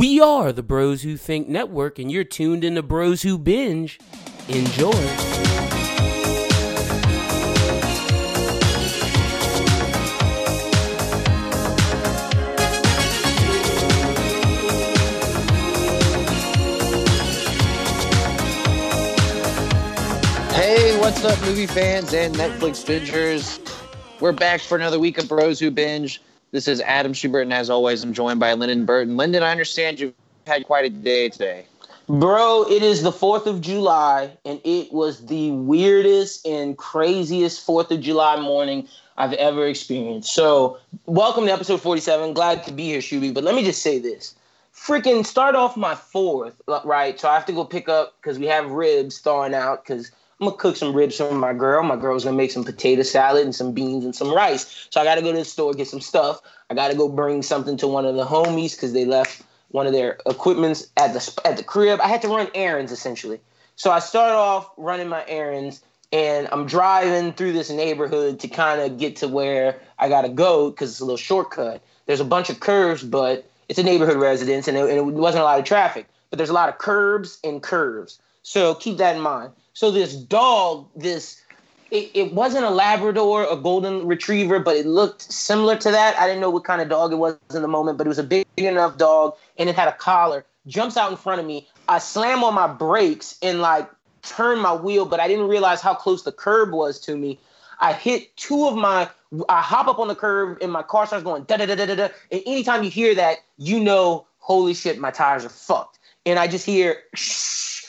We are the Bros Who Think Network, and you're tuned in to Bros Who Binge. Enjoy. Hey, what's up, movie fans and Netflix bingers? We're back for another week of Bros Who Binge. This is Adam Schubert, and as always, I'm joined by Lyndon Burton. Lyndon, I understand you've had quite a day today. Bro, it is the 4th of July, and it was the weirdest and craziest 4th of July morning I've ever experienced. So, welcome to episode 47. Glad to be here, Shuby. But let me just say this. Freaking start off my 4th, right? So, I have to go pick up because we have ribs thawing out because I'm gonna cook some ribs for my girl. My girl's gonna make some potato salad and some beans and some rice. So I gotta go to the store get some stuff. I gotta go bring something to one of the homies because they left one of their equipments at the at the crib. I had to run errands essentially. So I started off running my errands and I'm driving through this neighborhood to kind of get to where I gotta go because it's a little shortcut. There's a bunch of curves, but it's a neighborhood residence and it, and it wasn't a lot of traffic. But there's a lot of curbs and curves. So keep that in mind. So this dog, this it, it wasn't a Labrador, a golden retriever, but it looked similar to that. I didn't know what kind of dog it was in the moment, but it was a big enough dog and it had a collar. Jumps out in front of me. I slam on my brakes and like turn my wheel, but I didn't realize how close the curb was to me. I hit two of my I hop up on the curb and my car starts going da da da da da. And anytime you hear that, you know, holy shit, my tires are fucked. And I just hear shh,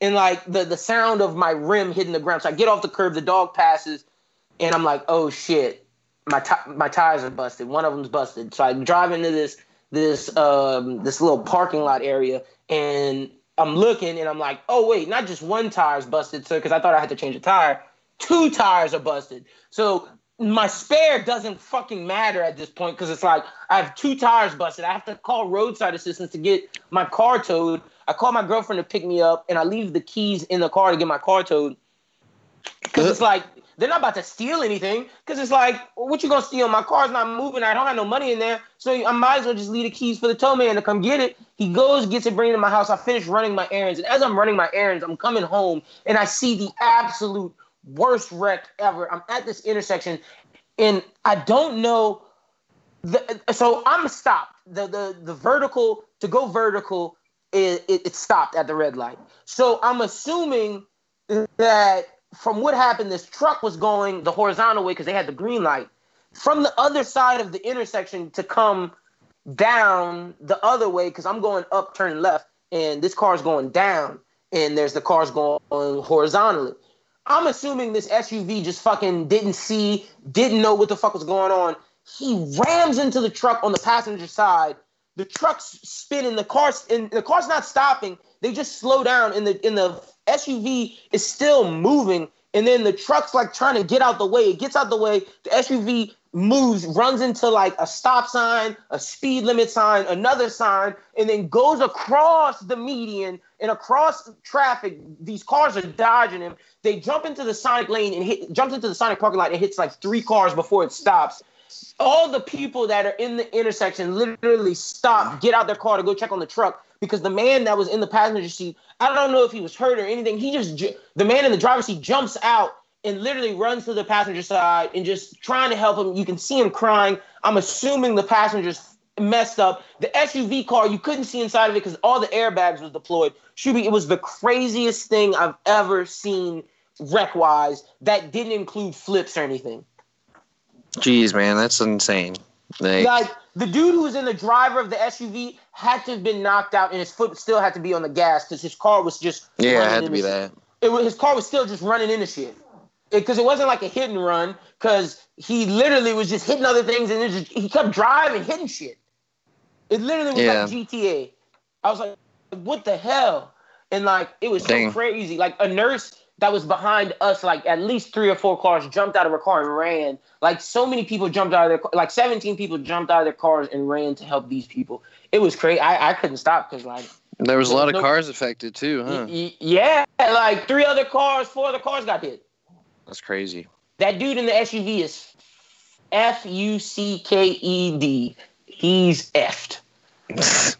and like the the sound of my rim hitting the ground. So I get off the curb, the dog passes, and I'm like, oh shit, my t- my tires are busted. One of them's busted. So I drive into this this um this little parking lot area, and I'm looking, and I'm like, oh wait, not just one tire's busted, sir, because I thought I had to change a tire. Two tires are busted. So my spare doesn't fucking matter at this point because it's like I have two tires busted. I have to call roadside assistance to get my car towed. I call my girlfriend to pick me up, and I leave the keys in the car to get my car towed. Because it's like they're not about to steal anything. Because it's like, what you gonna steal? My car's not moving. I don't have no money in there, so I might as well just leave the keys for the tow man to come get it. He goes, gets it, brings it to my house. I finish running my errands, and as I'm running my errands, I'm coming home, and I see the absolute worst wreck ever. I'm at this intersection, and I don't know. The, so I'm stopped. The the the vertical to go vertical it, it, it stopped at the red light. So I'm assuming that from what happened, this truck was going the horizontal way because they had the green light. From the other side of the intersection to come down the other way because I'm going up, turning left, and this car's going down, and there's the cars going horizontally. I'm assuming this SUV just fucking didn't see, didn't know what the fuck was going on. He rams into the truck on the passenger side the truck's spinning, the car's and the car's not stopping. They just slow down, and the in the SUV is still moving, and then the truck's like trying to get out the way. It gets out the way. The SUV moves, runs into like a stop sign, a speed limit sign, another sign, and then goes across the median and across traffic. These cars are dodging him. They jump into the Sonic lane and hit, jumps into the Sonic parking lot and hits like three cars before it stops all the people that are in the intersection literally stop, mm-hmm. get out their car to go check on the truck because the man that was in the passenger seat, I don't know if he was hurt or anything. He just the man in the driver's seat jumps out and literally runs to the passenger side and just trying to help him. You can see him crying. I'm assuming the passengers messed up. The SUV car, you couldn't see inside of it because all the airbags was deployed. Shuby, it was the craziest thing I've ever seen wreck wise that didn't include flips or anything. Jeez, man, that's insane. Like, like the dude who was in the driver of the SUV had to have been knocked out, and his foot still had to be on the gas because his car was just yeah, it had to be that. It was, his car was still just running into shit because it, it, wasn't like a hit and run because he literally was just hitting other things and just, he kept driving, hitting shit. It literally was yeah. like GTA. I was like, what the hell? And like it was Dang. so crazy. Like a nurse that was behind us, like at least three or four cars jumped out of her car and ran. Like so many people jumped out of their car, like 17 people jumped out of their cars and ran to help these people. It was crazy. I, I couldn't stop because like there was a lot of no, cars affected too, huh? Y- yeah, like three other cars, four other cars got hit. That's crazy. That dude in the SUV is F U C K E D. He's effed.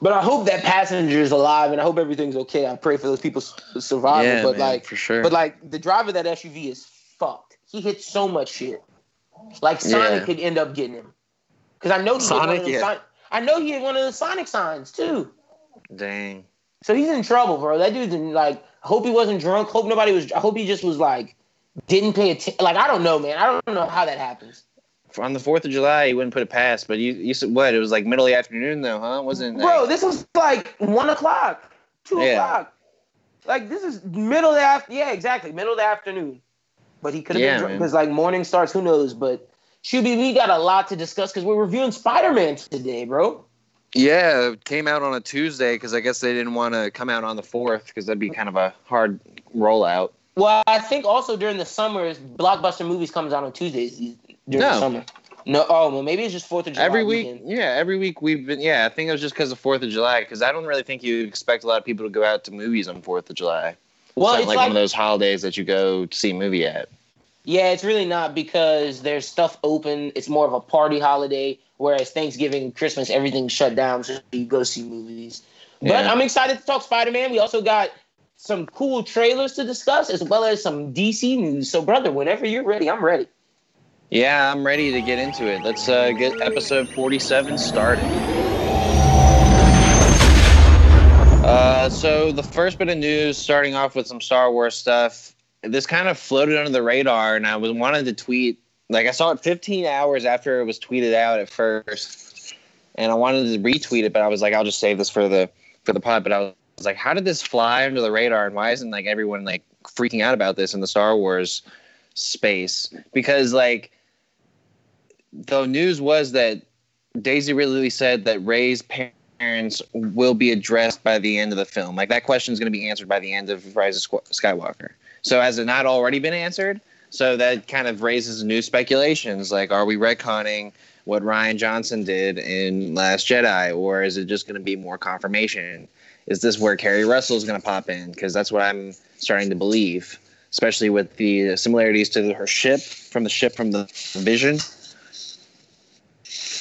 But I hope that passenger is alive, and I hope everything's okay. I pray for those people surviving. Yeah, but man, like, for sure. But like, the driver of that SUV is fucked. He hit so much shit. Like Sonic Yeah. could end up getting him. Because I know he hit one Sonic, yeah. Son- I know he hit one of the Sonic signs too. Dang. So he's in trouble, bro. That dude's in, like. Hope he wasn't drunk. Hope nobody was. I hope he just was like, didn't pay attention. Like I don't know, man. I don't know how that happens. On the Fourth of July, you wouldn't put it past, but you you said what? It was like middle of the afternoon, though, huh? Wasn't it? Bro, uh, this was like one o'clock, two Yeah. o'clock. Like this is middle of the after. Yeah, exactly, middle of the afternoon. But he could have Yeah, been because like morning starts. Who knows? But Shuby, we got a lot to discuss because we're reviewing Spider Man today, bro. Yeah, it came out on a Tuesday because I guess they didn't want to come out on the fourth because that'd be kind of a hard rollout. Well, I think also during the summers, blockbuster movies comes out on Tuesdays during the No. summer. No, oh well, maybe it's just Fourth of July. every week, weekend. yeah, every week we've been. Yeah, I think it was just because of Fourth of July because I don't really think you expect a lot of people to go out to movies on Fourth of July. Well, it's it's like, like one of those holidays that you go to see a movie at. Yeah, it's really not because there's stuff open. It's more of a party holiday, whereas Thanksgiving, Christmas, everything's shut down, so you go see movies. But Yeah. I'm excited to talk Spider Man. We also got some cool trailers to discuss, as well as some DC news. So, brother, whenever you're ready, I'm ready. Yeah, I'm ready to get into it. Let's uh, get episode 47 started. Uh, so the first bit of news, starting off with some Star Wars stuff. This kind of floated under the radar, and I was wanted to tweet. Like I saw it 15 hours after it was tweeted out at first, and I wanted to retweet it, but I was like, I'll just save this for the for the pod. But I was like, how did this fly under the radar, and why isn't like everyone like freaking out about this in the Star Wars space? Because like the news was that Daisy Ridley said that Rey's parents will be addressed by the end of the film. Like that question is going to be answered by the end of Rise of Skywalker. So has it not already been answered? So that kind of raises new speculations. Like, are we retconning what Rian Johnson did in Last Jedi, or is it just going to be more confirmation? Is this where Keri Russell is going to pop in? Because that's what I'm starting to believe, especially with the similarities to her ship from the ship from the Vision.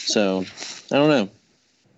So, I don't know.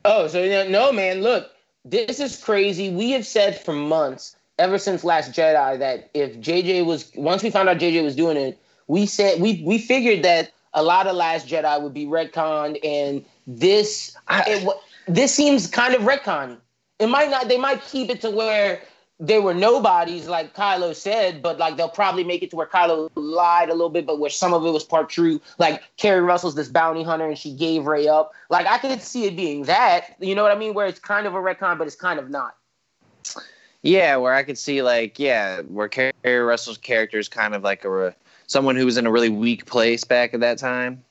Oh, so no, no, man, look, this is crazy. We have said for months, ever since Last Jedi, that if JJ was once we found out JJ was doing it, we said we we figured that a lot of Last Jedi would be retconned, and this I, it, wa- this seems kind of retcon. It might not. They might keep it to where they were nobodies, like Kylo said, but like they'll probably make it to where Kylo lied a little bit, but where some of it was part true. Like Keri Russell's this bounty hunter, and she gave Rey up. Like I could see it being that. You know what I mean? Where it's kind of a retcon, but it's kind of not. Yeah, where I could see like yeah, where Keri Russell's character is kind of like a someone who was in a really weak place back at that time,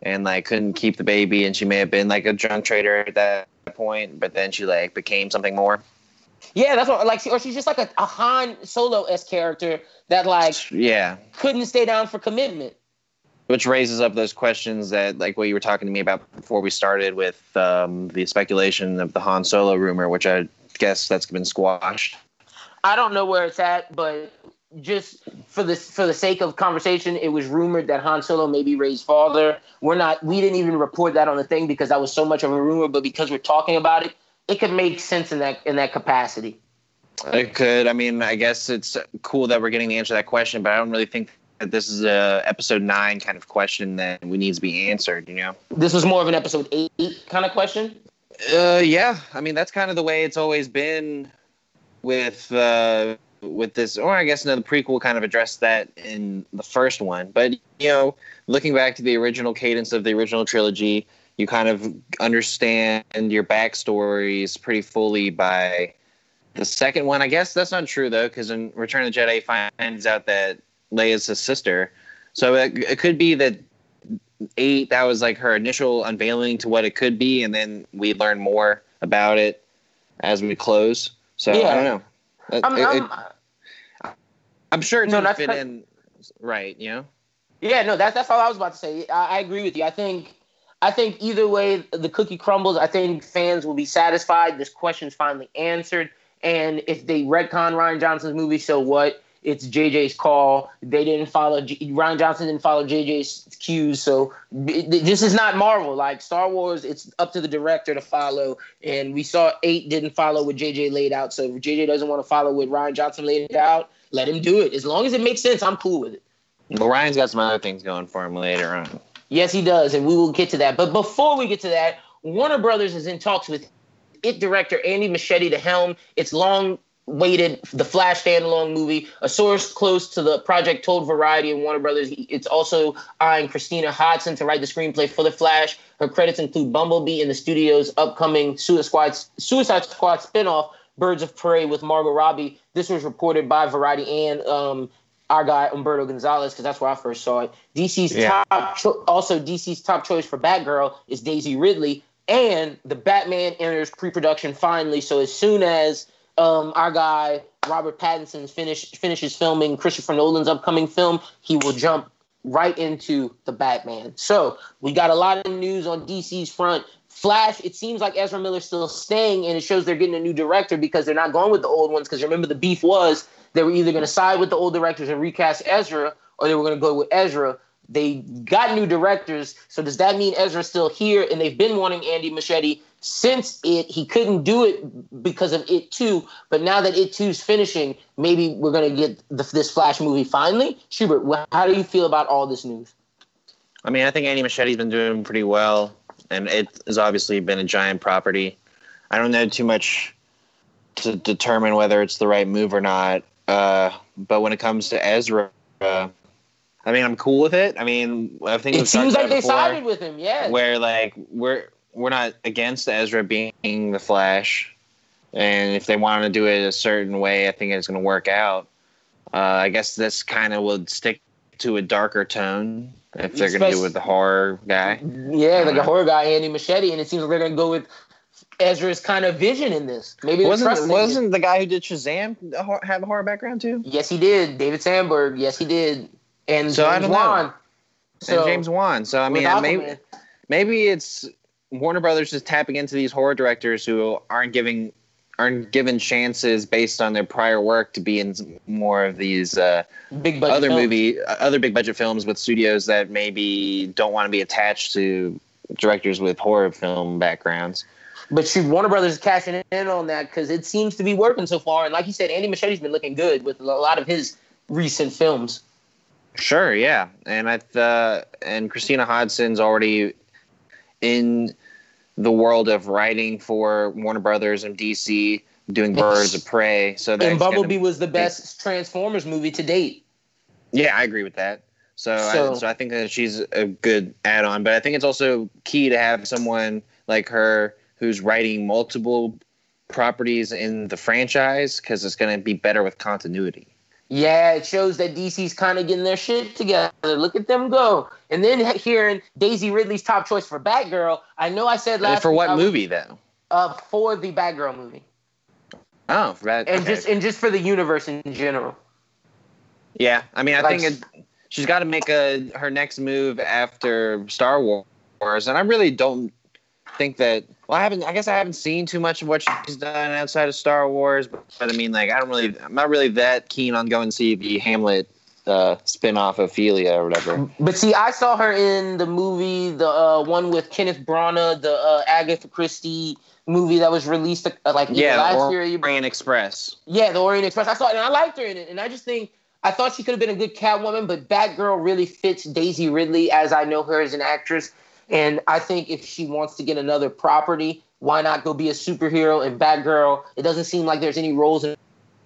and like couldn't keep the baby, and she may have been like a drunk trader at that point, but then she like became something more. Yeah, that's what. Like, or she's just like a, a Han Solo s character that like Yeah, couldn't stay down for commitment. which raises up those questions that like what you were talking to me about before we started with um, the speculation of the Han Solo rumor, which I guess that's been squashed. I don't know where it's at, but just for the for the sake of conversation, it was rumored that Han Solo may be Rey's father. We're not. We didn't even report that on the thing because that was so much of a rumor. But because we're talking about it, it could make sense in that in that capacity. It could. I mean, I guess it's cool that we're getting the answer to that question, but I don't really think that this is a episode nine kind of question that we needs to be answered. You know? This was more of an episode eight kind of question. Uh, yeah. I mean, that's kind of the way it's always been with uh, with this. Or I guess another prequel kind of addressed that in the first one. But you know, looking back to the original cadence of the original trilogy, you kind of understand your backstories pretty fully by the second one. I guess that's not true though, because in Return of the Jedi, finds out that Leia's his sister. So it, it could be that eight that was like her initial unveiling to what it could be, and then we learn more about it as we close. So Yeah. I don't know. It- I'm, it- I'm, um, I'm sure it's No, gonna fit in right. You know. Yeah, no, that's that's all I was about to say. I, I agree with you. I think I think either way the cookie crumbles, I think fans will be satisfied. This question's finally answered. And if they retcon Rian Johnson's movie, so what? it's JJ's call. They didn't follow Rian Johnson didn't follow JJ's cues, so this is not Marvel. Like Star Wars, it's up to the director to follow. And we saw eight didn't follow what JJ laid out. So if JJ doesn't want to follow what Rian Johnson laid out, let him do it. As long as it makes sense, I'm cool with it. But Rian's got some other things going for him later on. Yes, he does, and we will get to that. But before we get to that, Warner Brothers is in talks with it director Andy Muschietti to helm its long waited the Flash standalone movie. A source close to the project told Variety and Warner Brothers it's also eyeing Christina Hodson to write the screenplay for the Flash. Her credits include Bumblebee and the studio's upcoming Suicide Squad, Suicide Squad spinoff, Birds of Prey with Margot Robbie. This was reported by Variety and um, our guy Umberto Gonzalez because that's where I first saw it. DC's yeah. top, cho- also DC's top choice for Batgirl is Daisy Ridley, and the Batman enters pre-production finally. So as soon as um, our guy Robert Pattinson finish, finishes filming Christopher Nolan's upcoming film, he will jump right into the Batman. So we got a lot of news on DC's front. Flash, it seems like Ezra Miller's still staying, and it shows they're getting a new director because they're not going with the old ones. Because remember, the beef was they were either going to side with the old directors and recast Ezra, or they were going to go with Ezra. They got new directors, so does that mean Ezra's still here? And they've been wanting Andy Muschietti since it. He couldn't do it because of it too, but now that it two's finishing, maybe we're gonna get the, this Flash movie finally. Schubert, how do you feel about all this news? I mean, I think Andy Muschietti's been doing pretty well, and it has obviously been a giant property. I don't know too much to determine whether it's the right move or not. Uh, but when it comes to Ezra, uh, I mean, I'm cool with it. I mean, I think it seems like they sided with him. Yeah, where like we're we're not against Ezra being the Flash, and if they want to do it a certain way, I think it's going to work out. Uh, I guess this kind of would stick to a darker tone if they're going to do it with the horror guy. Yeah, like a horror guy, Andy Machete, and it seems like they're going to go with Ezra's kind of vision in this. Maybe wasn't wasn't the guy who did Shazam have a horror background too? Yes, he did. David Sandberg. Yes, he did and so James Wan. So, and James Wan. So I mean, maybe maybe it's Warner Brothers is tapping into these horror directors who aren't giving aren't given chances based on their prior work to be in more of these uh, big budget other films. movie uh, other big budget films with studios that maybe don't want to be attached to directors with horror film backgrounds. But shoot, Warner Brothers is cashing in on that because it seems to be working so far. And like you said, Andy Muschietti's been looking good with a lot of his recent films. Sure, yeah, and I uh, and Christina Hodson's already in the world of writing for Warner Brothers and DC, doing Birds of Prey. So and Bumblebee was the best Transformers movie to date. Yeah, I agree with that. So, so, I, so I think that she's a good add-on, but I think it's also key to have someone like her who's writing multiple properties in the franchise because it's going to be better with continuity. Yeah, it shows that DC's kind of getting their shit together. Look at them go. And then hearing Daisy Ridley's top choice for Batgirl, I know I said last. for what was, movie though? Uh, for the Batgirl movie. Oh, for that, and okay. just and just for the universe in general. Yeah, I mean, I like, think it, she's got to make a her next move after Star Wars, and I really don't think that. Well, I haven't. I guess I haven't seen too much of what she's done outside of Star Wars, but, but I mean, like, I don't really. I'm not really that keen on going to see the Hamlet uh, spin-off Ophelia or whatever. But see, I saw her in the movie, the uh, one with Kenneth Branagh, the uh, Agatha Christie movie that was released uh, like yeah, last year. Orient Express. Yeah, the Orient Express. I saw it and I liked her in it, and I just think I thought she could have been a good Catwoman, but Batgirl really fits Daisy Ridley as I know her as an actress. And I think if she wants to get another property, why not go be a superhero and Batgirl? It doesn't seem like there's any roles in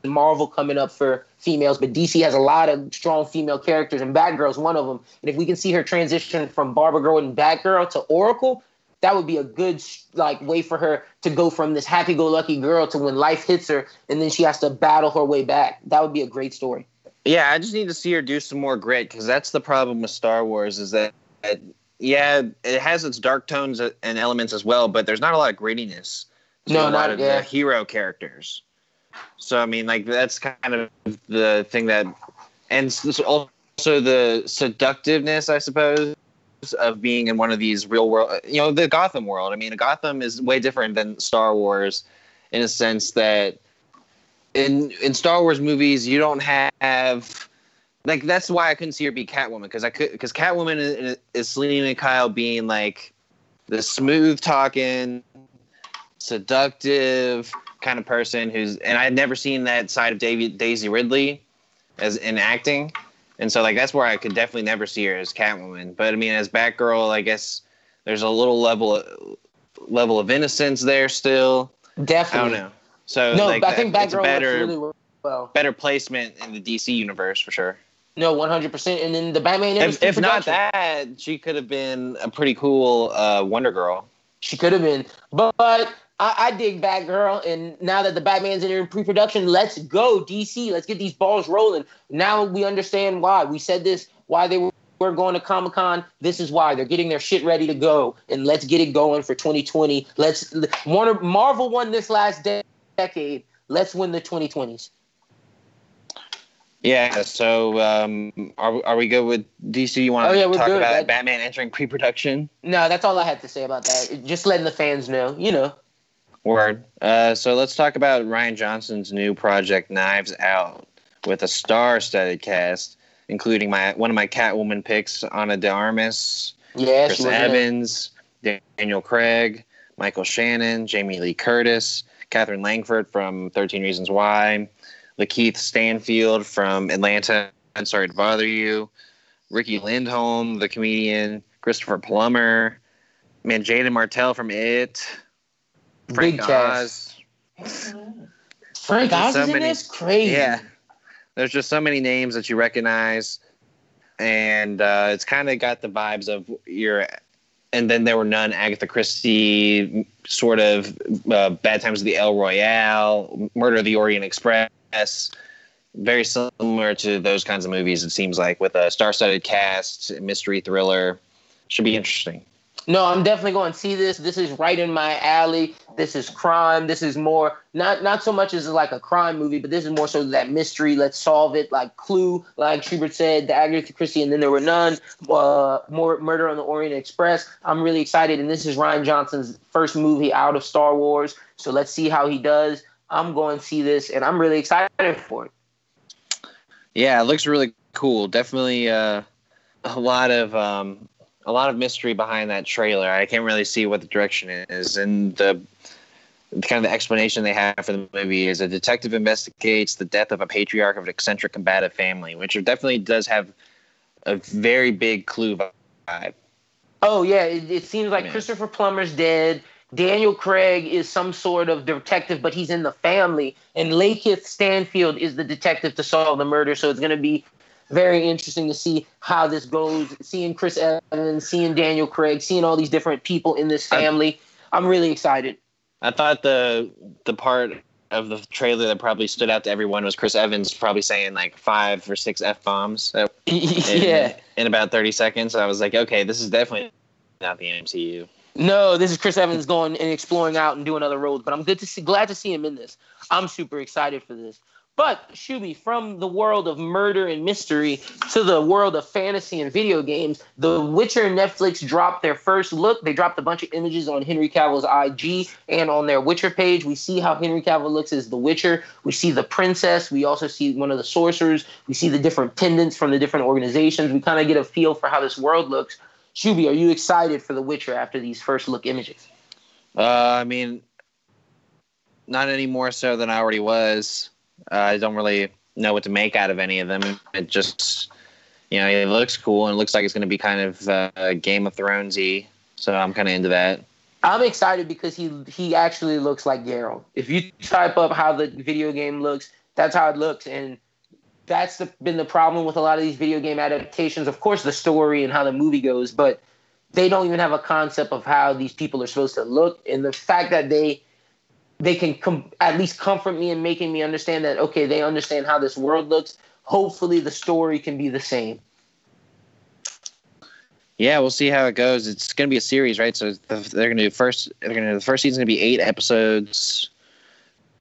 Marvel coming up for females, but DC has a lot of strong female characters, and Batgirl's one of them. And if we can see her transition from Barbara Gordon Batgirl to Oracle, that would be a good like way for her to go from this happy-go-lucky girl to when life hits her, and then she has to battle her way back. That would be a great story. Yeah, I just need to see her do some more grit because that's the problem with Star Wars is that yeah, it has its dark tones and elements as well, but there's not a lot of grittiness to no, a lot of yeah. the hero characters. So I mean, like that's kind of the thing that, and also the seductiveness, I suppose, of being in one of these real world, you know, the Gotham world. I mean, Gotham is way different than Star Wars, in a sense that in in Star Wars movies, you don't have like that's why I couldn't see her be Catwoman because I could because Catwoman is, is Selina Kyle being like the smooth talking, seductive kind of person who's and I'd never seen that side of Davy, Daisy Ridley as in acting, and so like that's where I could definitely never see her as Catwoman. But I mean, as Batgirl, I guess there's a little level of, level of innocence there still. Definitely. I don't know. So No, like, I think Batgirl better really well. better placement in the DC universe for sure. No, one hundred percent. And then the Batman. If, if not that, she could have been a pretty cool uh, Wonder Girl. She could have been, but, but I, I dig Batgirl, and now that the Batman's in pre-production, let's go DC. Let's get these balls rolling. Now we understand why we said this. Why they were were going to Comic Con. This is why they're getting their shit ready to go, and let's get it going for 2020. Let's Warner Marvel won this last de- decade. Let's win the 2020s. Yeah. So um, are are we good with DC? You want Oh, to yeah, talk good. about That- Batman entering pre-production? No, that's all I had to say about that. Just letting the fans know, you know. Word. Uh, so let's talk about Rian Johnson's new project, Knives Out, with a star-studded cast, including my one of my Catwoman picks, Ana de Armas, Yeah, Chris in. Evans, Daniel Craig, Michael Shannon, Jamie Lee Curtis, Katherine Langford from 13 Reasons Why, LaKeith Stanfield from Atlanta, I'm Sorry to Bother You, Riki Lindhome, the comedian, Christopher Plummer, man, Jaeden Martell from It, Frank Big cast. Oz. Frank Oz so is in this? Crazy. Yeah. There's just so many names that you recognize. And uh, it's kind of got the vibes of your. And then there were none Agatha Christie, sort of uh, Bad Times of the El Royale, Murder of the Orient Express. Very similar to those kinds of movies, it seems like, with a star studded cast, mystery thriller. Should be interesting. No, I'm definitely going to see this. This is right in my alley. This is crime. This is more not not so much as like a crime movie, but this is more so that mystery. Let's solve it, like Clue, like Schubert said, the Agatha Christie, and then there were none. Uh, more Murder on the Orient Express. I'm really excited, and this is Rian Johnson's first movie out of Star Wars. So let's see how he does. I'm going to see this, and I'm really excited for it. Yeah, it looks really cool. Definitely uh, a lot of um, a lot of mystery behind that trailer. I can't really see what the direction is, and the kind of the explanation they have for the movie is a detective investigates the death of a patriarch of an eccentric combative family, which definitely does have a very big clue vibe. Oh yeah, it, it seems like. Christopher Plummer's dead. Daniel Craig is some sort of detective, but he's in the family. And LaKeith Stanfield is the detective to solve the murder. So it's going to be very interesting to see how this goes. Seeing Chris Evans, seeing Daniel Craig, seeing all these different people in this family. I'm really excited. I thought the the part of the trailer that probably stood out to everyone was Chris Evans probably saying like five or six f bombs. in, yeah. in about 30 seconds. I was like, okay, this is definitely not the MCU. No, this is Chris Evans going and exploring out and doing other roles, but I'm good to see, glad to see him in this. I'm super excited for this. But Shuby, from the world of murder and mystery to the world of fantasy and video games, The Witcher Netflix dropped their first look. They dropped a bunch of images on Henry Cavill's IG and on their Witcher page. We see how Henry Cavill looks as the Witcher. We see the princess. We also see one of the sorcerers. We see the different pendants from the different organizations. We kind of get a feel for how this world looks. Shuby, are you excited for The Witcher after these first look images? Uh, I mean, not any more so than I already was. Uh, I don't really know what to make out of any of them. It just, you know, it looks cool and it looks like it's going to be kind of uh, Game of Thronesy. So I'm kind of into that. I'm excited because he he actually looks like Geralt. If you type up how the video game looks, that's how it looks, and that's the, been the problem with a lot of these video game adaptations. Of course, the story and how the movie goes, but they don't even have a concept of how these people are supposed to look, and the fact that they they can com- at least comfort me in making me understand that okay, they understand how this world looks. Hopefully, the story can be the same. Yeah, we'll see how it goes. It's going to be a series, right? So they're going to do first. They're going to the first season's going to be eight episodes.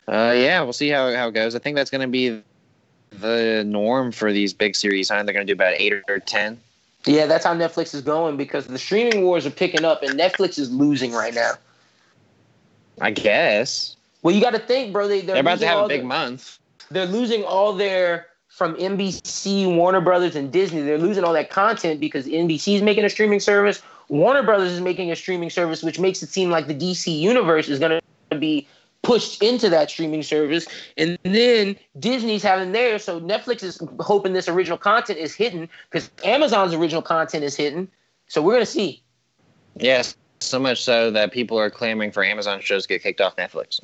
Uh, yeah, we'll see how how it goes. I think that's going to be the norm for these big series. Huh? They're going to do about eight or ten. Yeah, that's how Netflix is going because the streaming wars are picking up, and Netflix is losing right now. I guess Well, you got to think, bro. They, they're, they're about to have a big the- month. they're losing all their from NBC, Warner Brothers, and Disney. They're losing all that content because NBC is making a streaming service. Warner Brothers is making a streaming service, which makes it seem like the DC universe is going to be pushed into that streaming service. And then Disney's having theirs. So Netflix is hoping this original content is hidden because Amazon's original content is hidden. So we're going to see. Yes, so much so that people are clamoring for Amazon shows to get kicked off Netflix.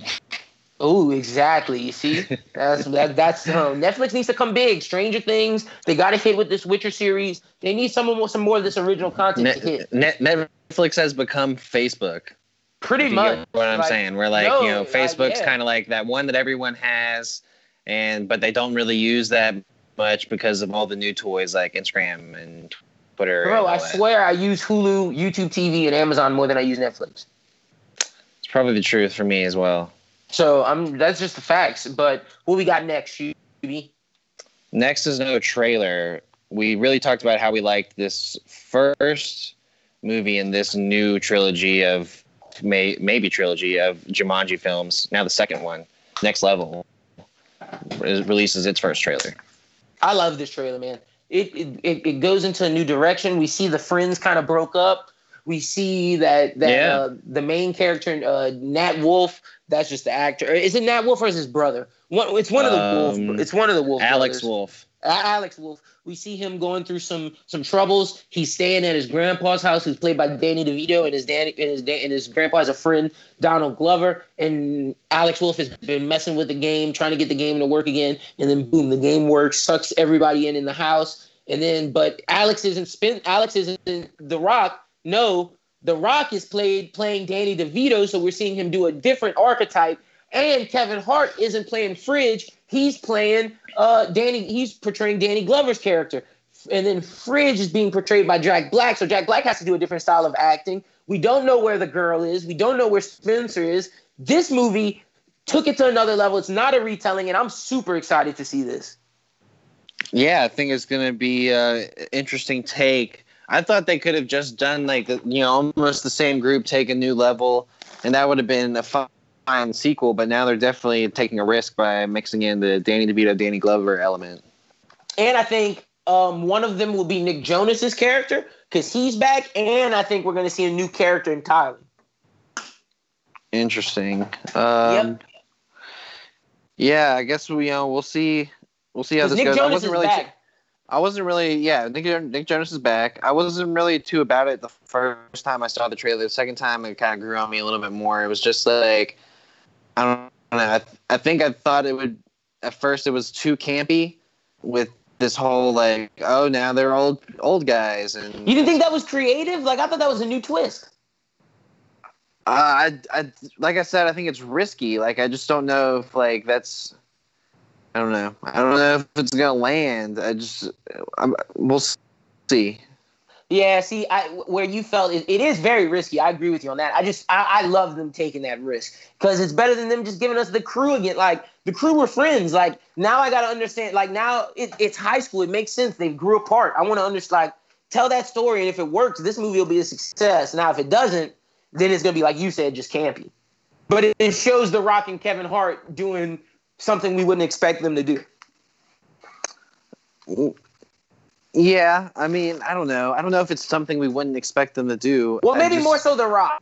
Oh, exactly. You see, that's that, that's um, Netflix needs to come big. Stranger Things, they got to hit with this Witcher series. They need some more, some more of this original content Net, to hit. Net, Netflix has become Facebook. Pretty much. what I'm Like, saying? We're like, no, you know, Facebook's yeah. kind of like that one that everyone has, and but they don't really use that much because of all the new toys like Instagram and Twitter. Bro, I that. swear I use Hulu, YouTube TV, and Amazon more than I use Netflix. it's probably the truth for me as well. So I'm that's just the facts. But what we got next, UB? Next is no trailer. We really talked about how we liked this first movie in this new trilogy of may, maybe trilogy of Jumanji films. Now the second one, Next Level, releases its first trailer. I love this trailer, man. It, it it goes into a new direction. We see the friends kind of broke up. We see that that Yeah. uh, the main character, uh, Nat Wolff, that's just the actor. Is it Nat Wolff or is his brother? One, it's one of the Um, Wolff. It's one of the Wolff. Alex brothers. Wolff. Alex Wolff. We see him going through some some troubles. He's staying at his grandpa's house, who's played by Danny DeVito, and his Danny and his and his grandpa a friend, Donald Glover. And Alex Wolff has been messing with the game, trying to get the game to work again. And then boom, the game works, sucks everybody in in the house. And then, but Alex isn't spin. Alex isn't the Rock. No, the Rock is played playing Danny DeVito, so we're seeing him do a different archetype. And Kevin Hart isn't playing Fridge; he's playing uh, Danny. He's portraying Danny Glover's character. And then Fridge is being portrayed by Jack Black, so Jack Black has to do a different style of acting. We don't know where the girl is. We don't know where Spencer is. This movie took it to another level. It's not a retelling, and I'm super excited to see this. Yeah, I think it's gonna be an interesting take. I thought they could have just done like you know almost the same group take a new level, and that would have been a fine sequel. But now they're definitely taking a risk by mixing in the Danny DeVito, Danny Glover element. And I think um, one of them will be Nick Jonas's character because he's back, and I think we're going to see a new character entirely. Interesting. Um, Yeah, I guess we you know we'll see we'll see how this Nick goes. I Jonas wasn't is really back. I wasn't really yeah Nick Nick Jonas is back. I wasn't really too about it the first time I saw the trailer. The second time it kind of grew on me a little bit more. It was just like I don't know. I, I think I thought it would at first it was too campy with this whole like oh now they're old old guys and You didn't think that was creative? Like I thought that was a new twist. Uh, I, I, like I said, I think it's risky. Like I just don't know if like that's. I don't know. I don't know if it's gonna land. I just, I'm, we'll see. Yeah, see, I where you felt it, it is very risky. I agree with you on that. I just I, I love them taking that risk because it's better than them just giving us the crew again. Like the crew were friends. Like now I gotta understand. Like now it, it's high school. It makes sense. They grew apart. I want to understand. Like tell that story, and if it works, this movie will be a success. Now if it doesn't, then it's gonna be like you said, just campy. But it, it shows The Rock and Kevin Hart doing something we wouldn't expect them to do. Yeah, I mean, I don't know. I don't know if it's something we wouldn't expect them to do. Well, maybe just- more so The Rock,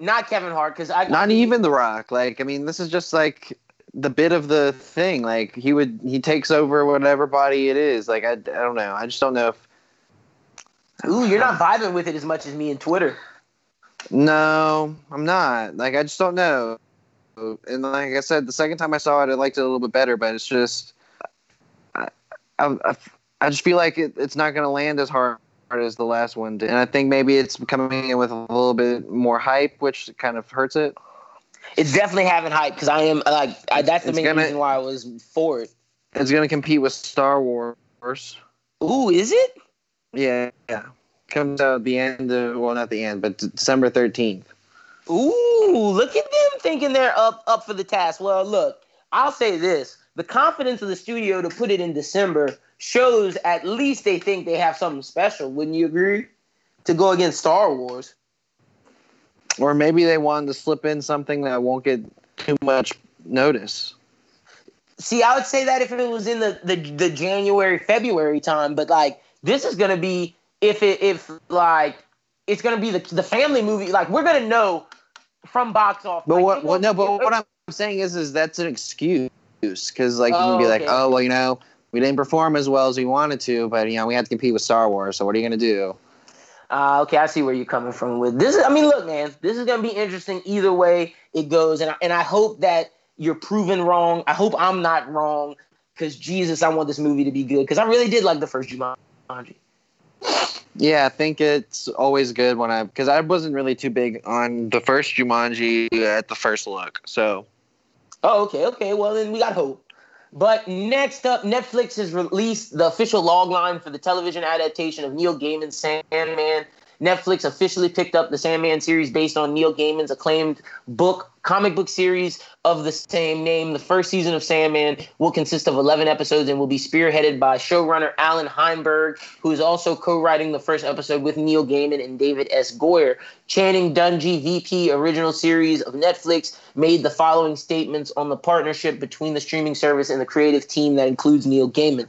not Kevin Hart, because I Not even The Rock. Like, I mean, this is just like the bit of the thing. Like, he would he takes over whatever body it is. Like, I, I don't know. I just don't know if. Ooh, you're not vibing with it as much as me and Twitter. No, I'm not. Like, I just don't know. And like I said, the second time I saw it, I liked it a little bit better. But it's just, I, I, I- I just feel like it, it's not going to land as hard as the last one did. And I think maybe it's coming in with a little bit more hype, which kind of hurts it. It's definitely having hype because I am like I, that's the It's main gonna- reason why I was for it. It's going to compete with Star Wars. Ooh, is it? Yeah, yeah. Comes out the end of well, not the end, but December thirteenth. Ooh, look at them thinking they're up up for the task. Well, look, I'll say this: the confidence of the studio to put it in December shows at least they think they have something special. Wouldn't you agree? To go against Star Wars. Or maybe they wanted to slip in something that won't get too much notice. See, I would say that if it was in the the, the January February time, but like this is gonna be if it if like it's gonna be the the family movie. Like we're gonna know from box office. But like, what? What? No, but what I'm saying is, is that's an excuse because like you Oh, can be like, oh well, you know, we didn't perform as well as we wanted to, but you know, we had to compete with Star Wars. So what are you gonna do? Uh, okay, I see where you're coming from with this. Is, I mean, look, man, this is gonna be interesting either way it goes, and I, and I hope that you're proven wrong. I hope I'm not wrong, because Jesus, I want this movie to be good, because I really did like the first Jumanji. Yeah, I think it's always good when I because I wasn't really too big on the first Jumanji at the first look. So Oh, okay, okay. Well, then we got hope. But next up, Netflix has released the official logline for the television adaptation of Neil Gaiman's Sandman. Netflix officially picked up the Sandman series based on Neil Gaiman's acclaimed book, comic book series of the same name. The first season of Sandman will consist of 11 episodes and will be spearheaded by showrunner Allan Heinberg, who is also co-writing the first episode with Neil Gaiman and David S. Goyer. Channing Dungey, VP original series of Netflix, made the following statements on the partnership between the streaming service and the creative team that includes Neil Gaiman.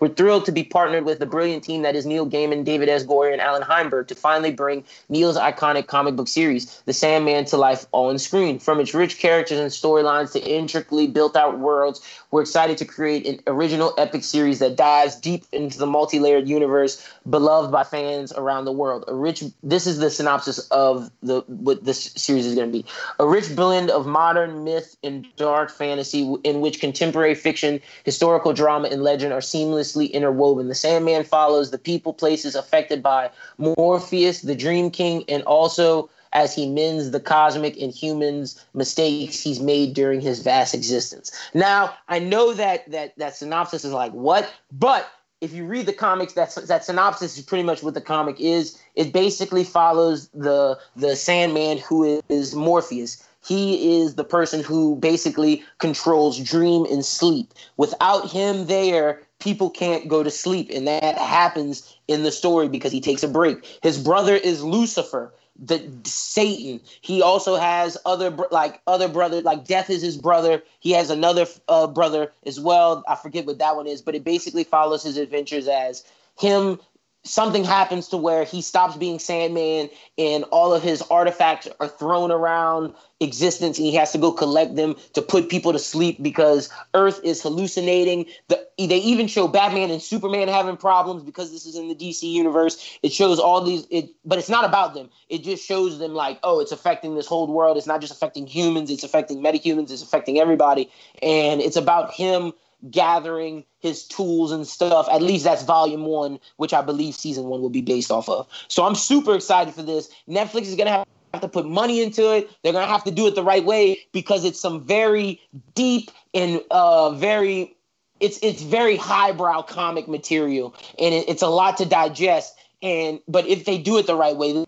We're thrilled to be partnered with the brilliant team that is Neil Gaiman, David S. Goyer, and Allan Heinberg to finally bring Neil's iconic comic book series, The Sandman, to life on screen. From its rich characters and storylines to intricately built out worlds, we're excited to create an original epic series that dives deep into the multi layered universe beloved by fans around the world. A rich, this is the synopsis of the what this series is going to be. A rich blend of modern myth and dark fantasy in which contemporary fiction, historical drama, and legend are seamlessly interwoven. The Sandman follows the people, places affected by Morpheus, the Dream King, and also as he mends the cosmic and humans' mistakes he's made during his vast existence. Now, I know that that that synopsis is like what, but if you read the comics, that's that synopsis is pretty much what the comic is. It basically follows the the Sandman who is Morpheus. He is the person who basically controls dream and sleep. Without him there, people can't go to sleep, and that happens in the story because he takes a break. His brother is Lucifer the Satan. He also has other like other brother like Death is his brother. He has another uh, brother as well. I forget what that one is, but it basically follows his adventures as him. Something happens to where he stops being Sandman, and all of his artifacts are thrown around existence, and he has to go collect them to put people to sleep because Earth is hallucinating. The, they even show Batman and Superman having problems because this is in the DC universe. It shows all these, it, but it's not about them. It just shows them like, oh, it's affecting this whole world. It's not just affecting humans. It's affecting metahumans. It's affecting everybody, and it's about him gathering his tools and stuff. At least that's volume one, which I believe season one will be based off of. So I'm super excited for this. Netflix is gonna have have to put money into it. They're gonna have to do it the right way because it's some very deep and uh, very it's it's very highbrow comic material, and it, it's a lot to digest. And but if they do it the right way,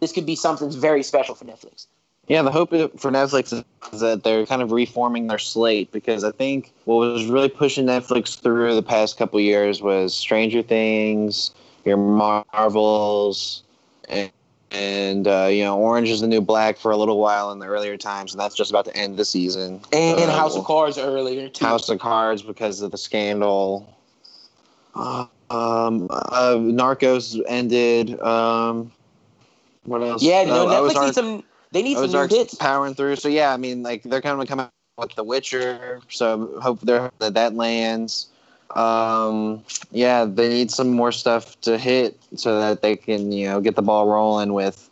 this could be something very special for Netflix. Yeah, the hope for Netflix is that they're kind of reforming their slate because I think what was really pushing Netflix through the past couple years was Stranger Things, your Marvels, and, and uh, you know Orange is the New Black for a little while in the earlier times, and that's just about to end the season. And House of Cards earlier too. House of Cards because of the scandal. Uh, um, uh, Narcos ended. Um, what else? yeah, no, Uh, Netflix needs some. They need some new Ozark's hits. powering through. So yeah, I mean, like they're kind of coming with The Witcher. So hope they're, that that lands. Um, yeah, they need some more stuff to hit so that they can you know get the ball rolling with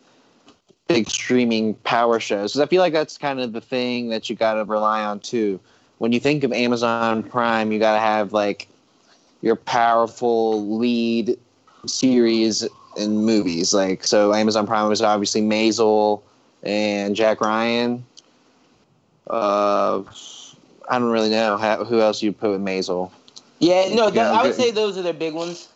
big streaming power shows. Because I feel like that's kind of the thing that you got to rely on too. When you think of Amazon Prime, you got to have like your powerful lead series and movies. Like so, Amazon Prime was obviously Maisel and Jack Ryan. Uh, I don't really know how, who else you put with Maisel. Yeah, no, I would say those are their big ones.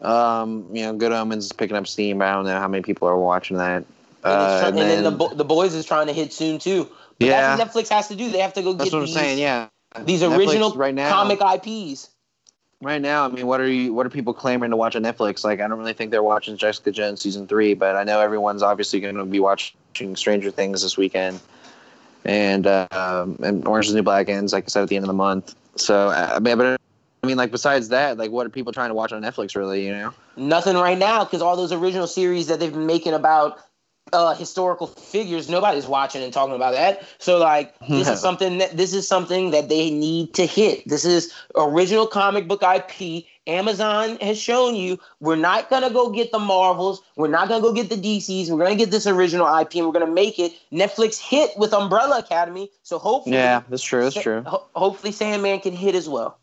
Um, you know, Good Omens is picking up steam, but I don't know how many people are watching that. And, it's Uh, try- and and then, the bo- the boys is trying to hit soon too. But Yeah. that's what Netflix has to do. They have to go That's get what I'm these, saying. Yeah, these Netflix original right now. comic IPs. Right now, I mean, what are you? What are people clamoring to watch on Netflix? Like, I don't really think they're watching Jessica Jones season three, but I know everyone's obviously going to be watching Stranger Things this weekend. and um, and Orange is the New Black ends, like I said, at the end of the month. So I mean, but I mean, like besides that, like what are people trying to watch on Netflix? Really, you know? Nothing right now because all those original series that they've been making about uh, historical figures, nobody's watching and talking about that. So like, this No. is something that this is something that they need to hit. This is original comic book IP. Amazon has shown you we're not gonna go get the Marvels, we're not gonna go get the DCs, we're gonna get this original IP and we're gonna make it. Netflix hit with Umbrella Academy, so hopefully, Yeah, that's true. That's true. ho- hopefully Sandman can hit as well.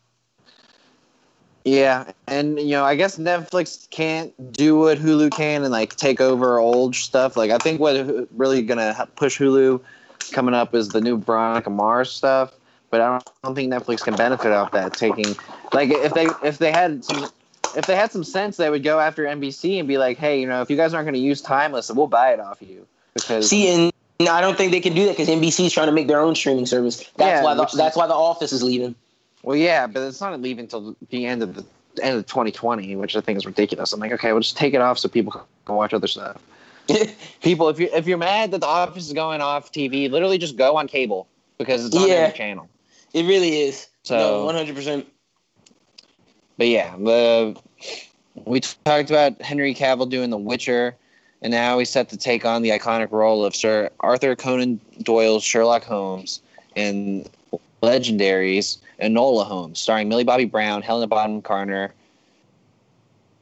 Yeah, and you know, I guess Netflix can't do what Hulu can and like take over old stuff. Like, I think what really gonna push Hulu coming up is the new Veronica Mars stuff. But I don't, I don't think Netflix can benefit off that. Taking like if they if they had some if they had some sense, they would go after NBC and be like, hey, you know, if you guys aren't going to use Timeless, we'll buy it off you because See, and I don't think they can do that because NBC is trying to make their own streaming service. That's Yeah, why the, is- that's why the Office is leaving. Well, yeah, but it's not leaving until the end of the end of 2020, which I think is ridiculous. I'm like, okay, we'll just take it off so people can watch other stuff. People, if you if you're mad that the Office is going off TV, literally just go on cable because it's on Yeah. every channel. It really is. So- one hundred percent. But yeah, the we talked about Henry Cavill doing The Witcher, and now he's set to take on the iconic role of Sir Arthur Conan Doyle's Sherlock Holmes in Legendary's Enola Holmes, starring Millie Bobby Brown, Helena Bonham Carter,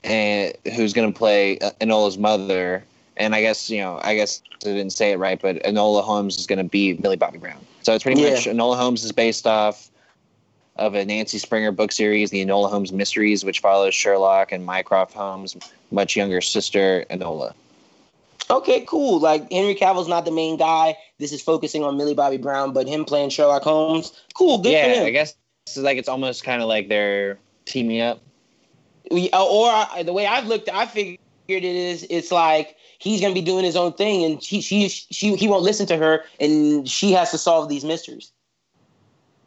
and who's going to play uh, Enola's mother. And I guess you know, I guess I didn't say it right, but Enola Holmes is going to be Millie Bobby Brown. So it's pretty Yeah. much Enola Holmes is based off of a Nancy Springer book series, The Enola Holmes Mysteries, which follows Sherlock and Mycroft Holmes' much younger sister, Enola. Okay, cool. Like Henry Cavill's not the main guy. This is focusing on Millie Bobby Brown, but him playing Sherlock Holmes. Cool, good yeah. I guess it's like it's almost kind of like they're teaming up. We- or I, the way I've looked, I figured it is. It's like he's gonna be doing his own thing, and she, she, she, he won't listen to her, and she has to solve these mysteries.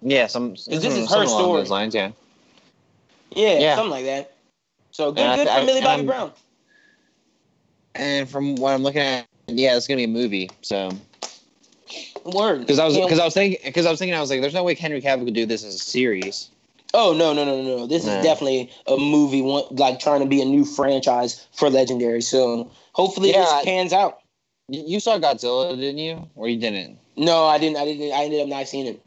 Yeah, some this is her story. those lines. Yeah, Yeah, Yeah. something like that. So good, And I good th- for I- Millie Bobby I'm- Brown. and from what I'm looking at, yeah, it's gonna be a movie. So Word. because I was because I was thinking because I was thinking I was like, there's no way Henry Cavill could do this as a series. Oh no no no no no! This is definitely a movie, one, like trying to be a new franchise for Legendary. So hopefully Yeah, this pans out. You you saw Godzilla, didn't you? Or you didn't? No, I didn't. I didn't. I ended up not seeing it.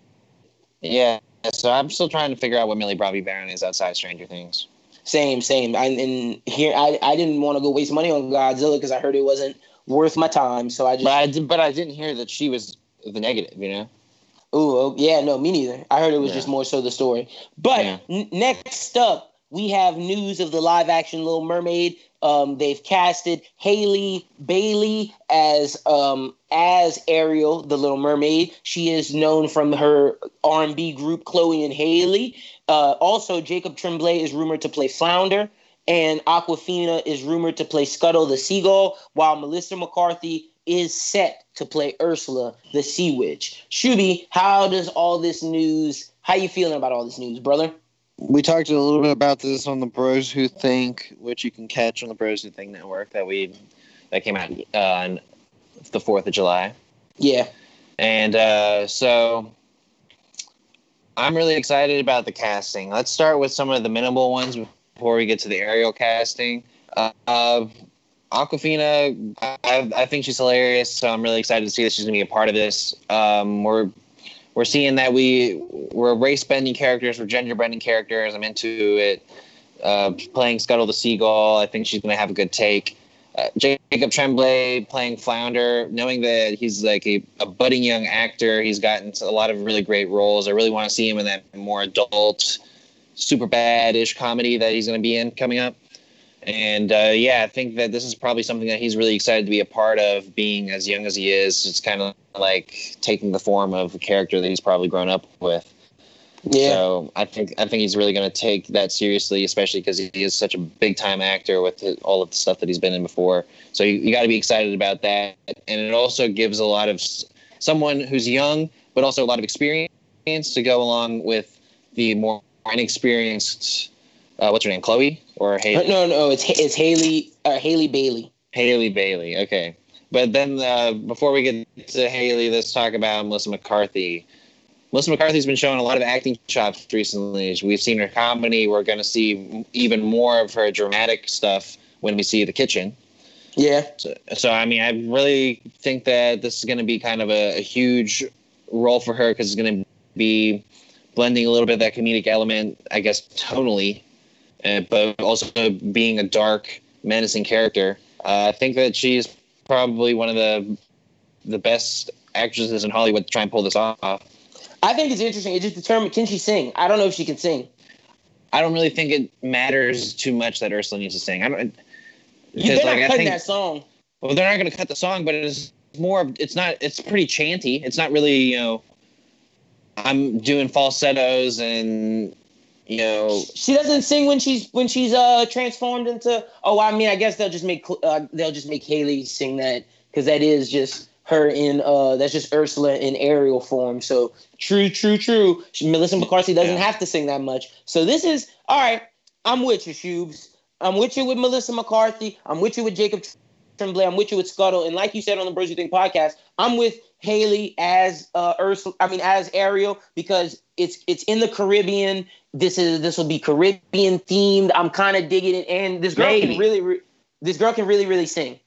Yeah. So I'm still trying to figure out what Millie Bobby Brown is outside Stranger Things. Same, same. I, and here, I, I didn't want to go waste money on Godzilla because I heard it wasn't worth my time. So I just, But I did, but I didn't hear that she was the negative. You know. Oh, yeah, no, me neither. I heard it was Yeah. just more so the story. But Yeah. n- next up, we have news of the live action Little Mermaid. Um, they've casted Haley Bailey as um, as Ariel, the Little Mermaid. She is known from her R and B group Chloe and Haley. Uh, also, Jacob Tremblay is rumored to play Flounder, and Awkwafina is rumored to play Scuttle the Seagull, while Melissa McCarthy is set to play Ursula the Sea Witch. Shuby, how does all this news? How you feeling about all this news, brother? We talked a little bit about this on the Bros Who Think, which you can catch on the Bros Who Think network that we that came out uh, on the Fourth of July, Yeah, and uh, so I'm really excited about the casting. Let's start with some of the minimal ones before we get to the Ariel casting. Uh, uh, Awkwafina, I, I think she's hilarious, so I'm really excited to see that she's going to be a part of this. Um, we're we're seeing that we we're race bending characters, we're gender bending characters. I'm into it. Uh, playing Scuttle the Seagull, I think she's going to have a good take. Uh, Jacob Tremblay playing Flounder, knowing that he's like a, a budding young actor, he's gotten a lot of really great roles. I really want to see him in that more adult, super bad ish comedy that he's going to be in coming up. And uh, yeah, I think that this is probably something that he's really excited to be a part of, being as young as he is. It's kind of like taking the form of a character that he's probably grown up with. yeah, So I think I think he's really going to take that seriously, especially because he is such a big time actor with the, all of the stuff that he's been in before. So you, you got to be excited about that, and it also gives a lot of someone who's young but also a lot of experience to go along with the more inexperienced. Uh, what's her name, Chloe or Haley? no, no, it's it's Haley uh, Haley Bailey. Haley Bailey. Okay. But then uh, before we get to Haley, let's talk about Melissa McCarthy. Melissa McCarthy's been showing a lot of acting chops recently. We've seen her comedy. We're going to see even more of her dramatic stuff when we see The Kitchen. Yeah. So, so I mean, I really think that this is going to be kind of a, a huge role for her because it's going to be blending a little bit of that comedic element, I guess, tonally, uh, but also being a dark, menacing character. Uh, I think that she's probably one of the the best actresses in Hollywood to try and pull this off. I think it's interesting. It just determined can she sing? I don't know if she can sing. I don't really think it matters too much that Ursula needs to sing. I don't. You, they're not cutting that song. Well, they're not going to cut the song, but it's more. It's not. It's pretty chanty. It's not really. You know. I'm doing falsettos and you know she doesn't sing when she's when she's uh transformed into oh i mean i guess they'll just make uh, they'll just make haley sing that because that is just her in uh that's just ursula in Ariel form. So true true true. She, melissa mccarthy doesn't yeah. have to sing that much. So this is all right i'm with you shoobs i'm with you with melissa mccarthy. I'm with you with jacob tremblay. I'm with you with scuttle. And like you said on the bros you think podcast i'm with haley as uh ursula i mean as ariel because it's it's in the caribbean this is this will be Caribbean themed. I'm kind of digging it, and this girl Maybe. can really, re- this girl can really, really sing.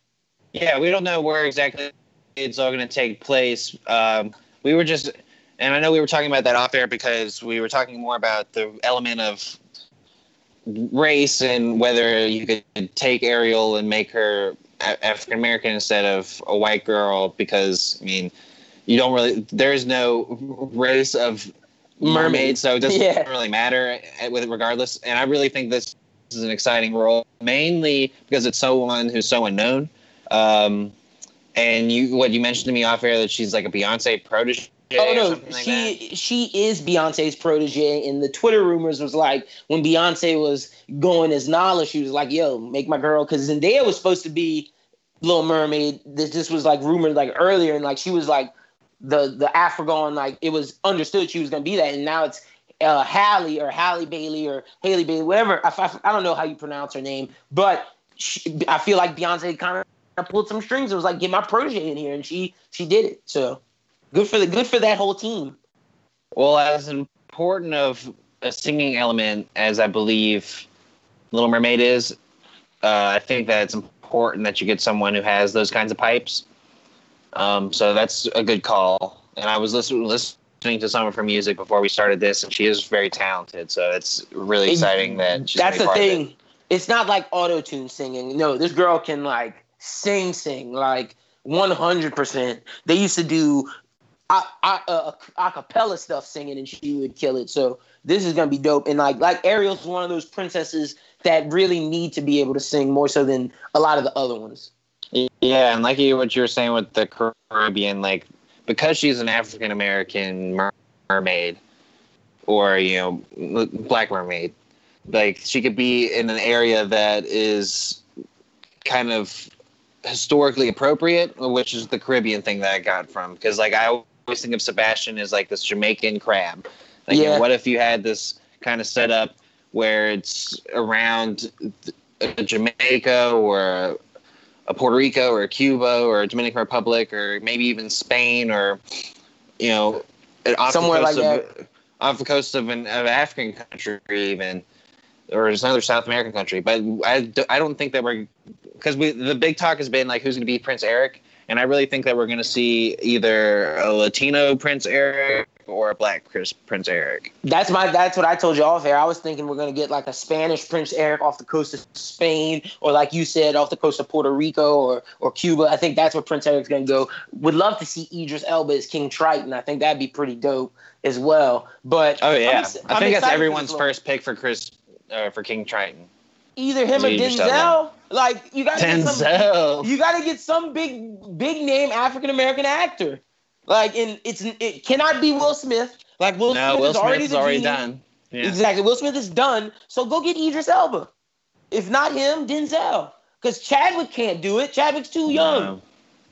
Yeah, we don't know where exactly it's all going to take place. Um, we were just, and I know we were talking about that off air because we were talking more about the element of race and whether you could take Ariel and make her African American instead of a white girl because I mean you don't really there's no race of mermaid, so it doesn't yeah. really matter with it regardless. And I really think this is an exciting role, mainly because it's someone who's so unknown. Um, and you, what you mentioned to me off air that she's like a Beyonce protege. Oh no, like she is Beyonce's protege, and the Twitter rumors was like when Beyonce was going as Nala, she was like, "Yo, make my girl," because Zendaya was supposed to be Little Mermaid. This this was like rumored like earlier, and like she was like the the African like it was understood she was going to be that, and now it's uh, Halle or Halle Bailey or Haley Bailey, whatever. I, I, I, don't know how you pronounce her name, but she, I feel like Beyonce kind of pulled some strings. It was like get my protege in here, and she she did it. So good for the good for that whole team. Well, as important of a singing element as I believe Little Mermaid is, uh, I think that it's important that you get someone who has those kinds of pipes. Um, so that's a good call. And I was listening listening to some of her music before we started this, and she is very talented. So it's really exciting that she's that's the thing. It. It's not like auto tune singing. No, this girl can like sing, sing like one hundred percent. They used to do Uh, a, a, cappella stuff singing, and she would kill it. So this is gonna be dope. And like like Ariel's one of those princesses that really need to be able to sing more so than a lot of the other ones. Yeah, and like what you were saying with the Caribbean, like because she's an African American mermaid, or you know, black mermaid, like she could be in an area that is kind of historically appropriate, which is the Caribbean thing that I got from. Because like I always think of Sebastian as like this Jamaican crab. Like, yeah. You know, what if you had this kind of setup where it's around Jamaica or a Puerto Rico or a Cuba or a Dominican Republic or maybe even Spain or you know somewhere like of, that off the coast of an of African country even or another South American country. But I, I don't think that we're because we the big talk has been like who's going to be Prince Eric, and I really think that we're going to see either a Latino Prince Eric or a black Chris, Prince Eric. That's my. That's what I told you off air. I was thinking we're gonna get like a Spanish Prince Eric off the coast of Spain, or like you said, off the coast of Puerto Rico or or Cuba. I think that's where Prince Eric's gonna go. Would love to see Idris Elba as King Triton. I think that'd be pretty dope as well. But oh yeah, ex- I think that's everyone's first pick for Chris uh, for King Triton. Either him or Denzel. Like you got Denzel. Some, you got to get some big big name African American actor. Like, and it's it cannot be Will Smith. Like Will no, Smith Will is already, Smith's already done. Yeah. Exactly. Will Smith is done. So go get Idris Elba. If not him, Denzel. Because Chadwick can't do it. Chadwick's too young. No.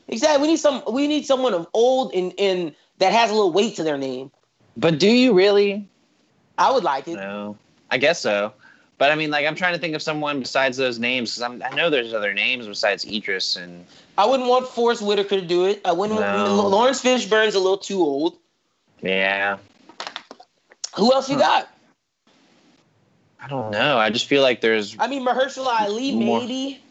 Exactly. We need some. We need someone of old and and that has a little weight to their name. But do you really? I would like it. No, I guess so. But I mean, like, I'm trying to think of someone besides those names because I know there's other names besides Idris and. I wouldn't want Forest Whitaker to do it. I wouldn't. No. Want, Laurence Fishburne's a little too old. Yeah, Who else you got? I don't know. I just feel like there's. I mean, Mahershala Ali, More. maybe.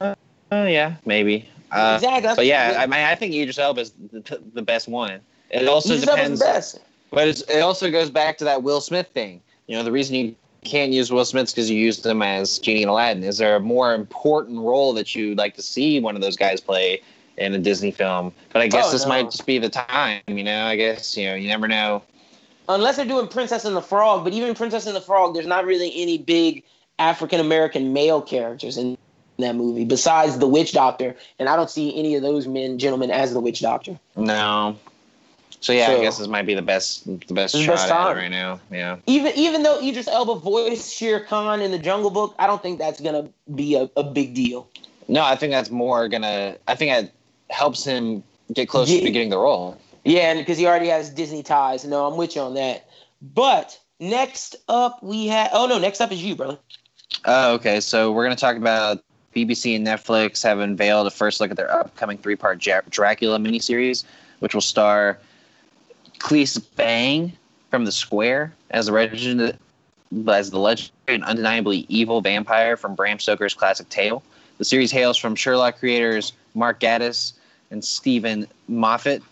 Oh yeah, maybe. Uh, exactly. that's- But yeah, I mean, I think Idris Elba is the, the best one. It also Idris Elba's depends. the best. But it's, it also goes back to that Will Smith thing. You know, the reason you can't use Will Smith because you used him as Genie in Aladdin. Is there a more important role that you'd like to see one of those guys play in a Disney film? But I guess Oh, this no. might just be the time. You know, I guess you know you never know. Unless they're doing Princess and the Frog, but even Princess and the Frog, there's not really any big African American male characters in that movie besides the Witch Doctor, and I don't see any of those men, gentlemen, as the Witch Doctor. No. So yeah, So- I guess this might be the best the best shot best at right now. Yeah. Even even though Idris Elba voiced Shere Khan in the Jungle Book, I don't think that's gonna be a, a big deal. No, I think that's more gonna. I think it helps him get closer Yeah. to getting the role. Yeah, and because he already has Disney ties. No, I'm with you on that. But next up, we have. Oh no, next up is you, brother. Oh, okay. So we're going to talk about BBC and Netflix have unveiled a first look at their upcoming three-part Ja- Dracula miniseries, which will star Claes Bang from The Square as the legend, as the legendary and undeniably evil vampire from Bram Stoker's classic tale. The series hails from Sherlock creators Mark Gatiss and Steven Moffat.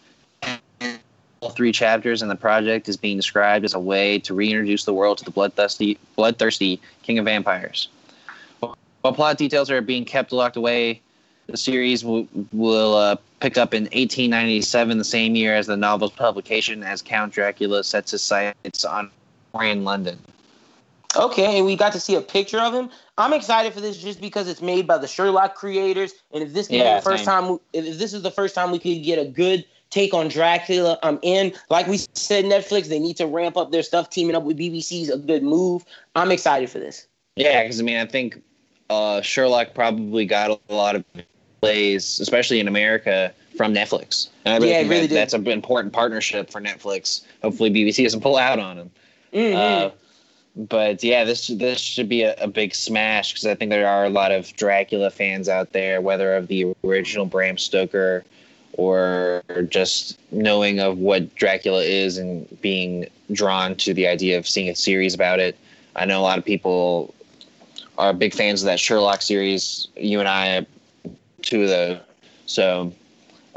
All three chapters in the project is being described as a way to reintroduce the world to the bloodthirsty, bloodthirsty king of vampires. While plot details are being kept locked away, the series will, will uh, pick up in 1897, the same year as the novel's publication, as Count Dracula sets his sights on Victorian London. Okay, we got to see a picture of him. I'm excited for this just because it's made by the Sherlock creators, and if this can Yeah, the first same. time, if this is the first time we could get a good take on Dracula, I'm in. Like we said, Netflix they need to ramp up their stuff. Teaming up with BBC is a good move. I'm excited for this. Yeah, because I mean, I think uh, Sherlock probably got a lot of plays, especially in America, from Netflix. And I really Yeah, think really that, that's an important partnership for Netflix. Hopefully, BBC doesn't pull out on them. Mhm. Uh, but yeah, this this should be a, a big smash because I think there are a lot of Dracula fans out there, whether of the original Bram Stoker or just knowing of what Dracula is and being drawn to the idea of seeing a series about it. I know a lot of people are big fans of that Sherlock series. You and I, two of those. So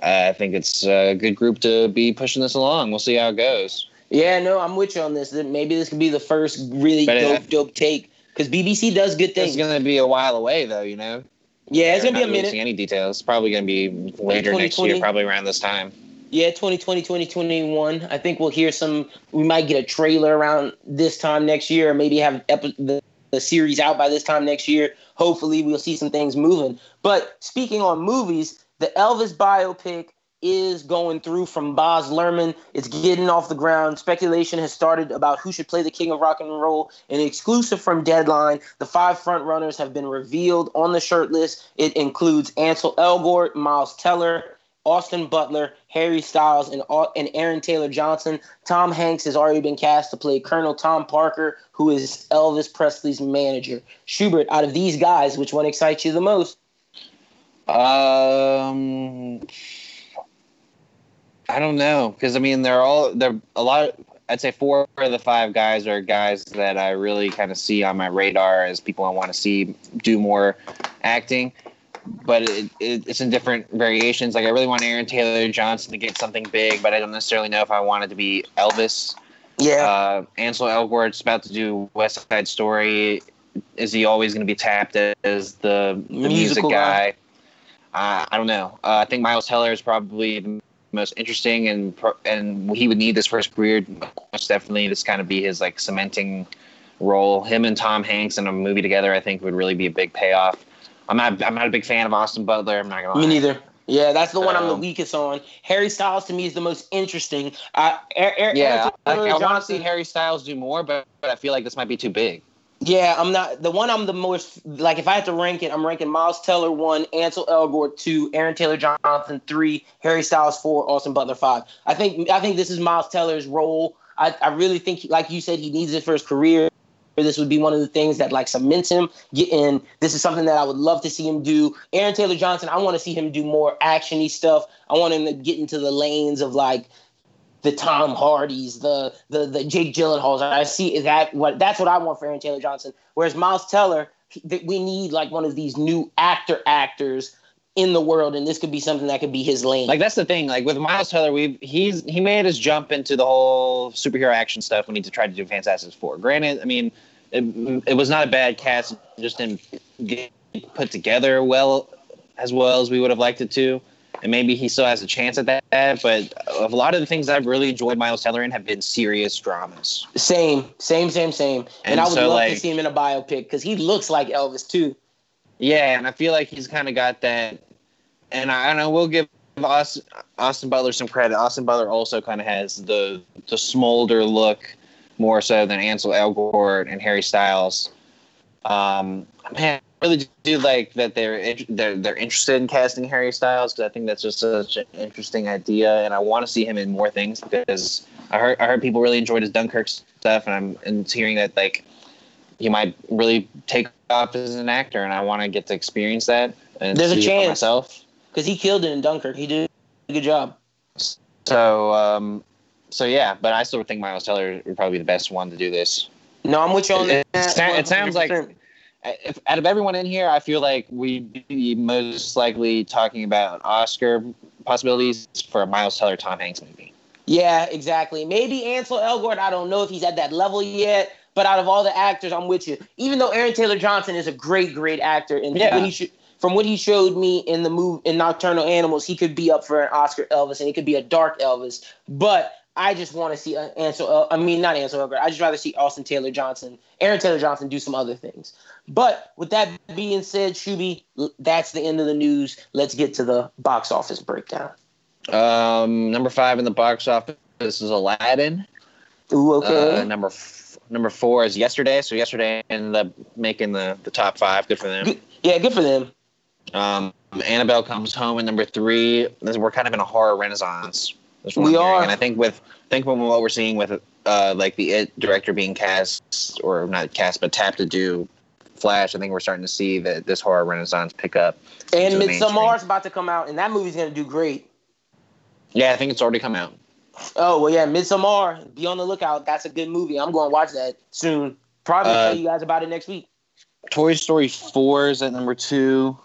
uh, I think it's a good group to be pushing this along. We'll see how it goes. yeah, no, I'm with you on this. Maybe this could be the first really But it- dope, dope take because BBC does good things. It's going to be a while away, though. You know. yeah, it's gonna be a minute. Any details? It's probably going to be later next year, probably around this time. Yeah, 2020, 2021. I think we'll hear some. We might get a trailer around this time next year, or maybe have epi- the, the series out by this time next year. Hopefully, we'll see some things moving. But speaking on movies, the Elvis biopic is going through from Baz Luhrmann. It's getting off the ground. Speculation has started about who should play the king of rock and roll. An exclusive from Deadline, the five front runners have been revealed on the shirt list. It includes Ansel Elgort, Miles Teller, Austin Butler, Harry Styles, and, and Aaron Taylor Johnson. Tom Hanks has already been cast to play Colonel Tom Parker, who is Elvis Presley's manager. Schubert, out of these guys, which one excites you the most? Um, I don't know because I mean they're all they're a lot. I'd say four of the five guys are guys that I really kind of see on my radar as people I want to see do more acting. But it, it, it's in different variations. Like I really want Aaron Taylor Johnson to get something big, but I don't necessarily know if I want it to be Elvis. Yeah. Uh, Ansel Elgort's about to do West Side Story. Is he always going to be tapped as the, the music Musical guy. guy? Uh, I don't know. Uh, I think Miles Teller is probably the most interesting, and pro- and he would need this for his career. Most definitely, this kind of be his like cementing role. Him and Tom Hanks in a movie together, I think, would really be a big payoff. I'm not. I'm not a big fan of Austin Butler. I'm not gonna lie. Me neither. Yeah, that's the one I'm the weakest on. Harry Styles to me is the most interesting. Uh, Yeah, I, I want to see Harry Styles do more, but, but I feel like this might be too big. Yeah, I'm not the one. I'm the most like. If I had to rank it, I'm ranking Miles Teller one, Ansel Elgort two, Aaron Taylor Johnson three, Harry Styles four, Austin Butler five. I think I think this is Miles Teller's role. I, I really think, like you said, he needs it for his career. This would be one of the things that like cements him. Getting this is something that I would love to see him do. Aaron Taylor Johnson, I want to see him do more actiony stuff. I want him to get into the lanes of like the Tom Hardys, the the the Jake Gyllenhaals. I see that what that's what I want for Aaron Taylor Johnson. Whereas Miles Teller, we need like one of these new actor actors in the world, and this could be something that could be his lane. Like that's the thing. Like with Miles Teller, we've he's he made us jump into the whole superhero action stuff when he tried to do Fantastic Four. Granted, I mean, it, it was not a bad cast, just didn't get put together well as well as we would have liked it to. And maybe he still has a chance at that. But a lot of the things I've really enjoyed Miles Teller in have been serious dramas. Same, same, same, same. And, and I would so, love like, to see him in a biopic because he looks like Elvis too. Yeah, and I feel like he's kind of got that. And I, and I will give Austin, Austin Butler some credit. Austin Butler also kind of has the the smolder look more so than Ansel Elgort and Harry Styles. Um, man, I really do like that they're they're they're interested in casting Harry Styles because I think that's just such an interesting idea, and I want to see him in more things because I heard I heard people really enjoyed his Dunkirk stuff, and I'm and hearing that like he might really take off as an actor, and I want to get to experience that. And There's a chance myself because he killed it in Dunkirk. He did a good job. So, um, so yeah, but I still think Miles Teller would probably be the best one to do this. No, I'm with you on it, that. It, it sounds like if, out of everyone in here, I feel like we'd be most likely talking about Oscar possibilities for a Miles Teller Tom Hanks movie. Yeah, exactly. Maybe Ansel Elgort. I don't know if he's at that level yet. But out of all the actors, I'm with you. Even though Aaron Taylor Johnson is a great, great actor, and yeah. when he from what he showed me in the movie in Nocturnal Animals, he could be up for an Oscar Elvis, and he could be a dark Elvis. But I just want to see uh, Ansel. Uh, I mean, not Ansel Elgort. I just rather see Austin Taylor Johnson, Aaron Taylor Johnson, do some other things. But with that being said, Shuby, that's the end of the news. Let's get to the box office breakdown. Um, number five in the box office is Aladdin. Ooh, okay. Uh, number number four is yesterday. So yesterday ended up making the, the top five. Good for them. Yeah, good for them. Um, Annabelle comes home in number three. We're kind of in a horror renaissance. We are, and I think with think from what we're seeing with uh, like the it director being cast or not cast but tapped to do Flash. I think we're starting to see that this horror renaissance pick up. And Midsommar is about to come out, and that movie's going to do great. Yeah, I think it's already come out. Oh well, yeah, Midsommar. Be on the lookout. That's a good movie. I'm going to watch that soon. Probably uh, tell you guys about it next week. Toy Story Four is at number two.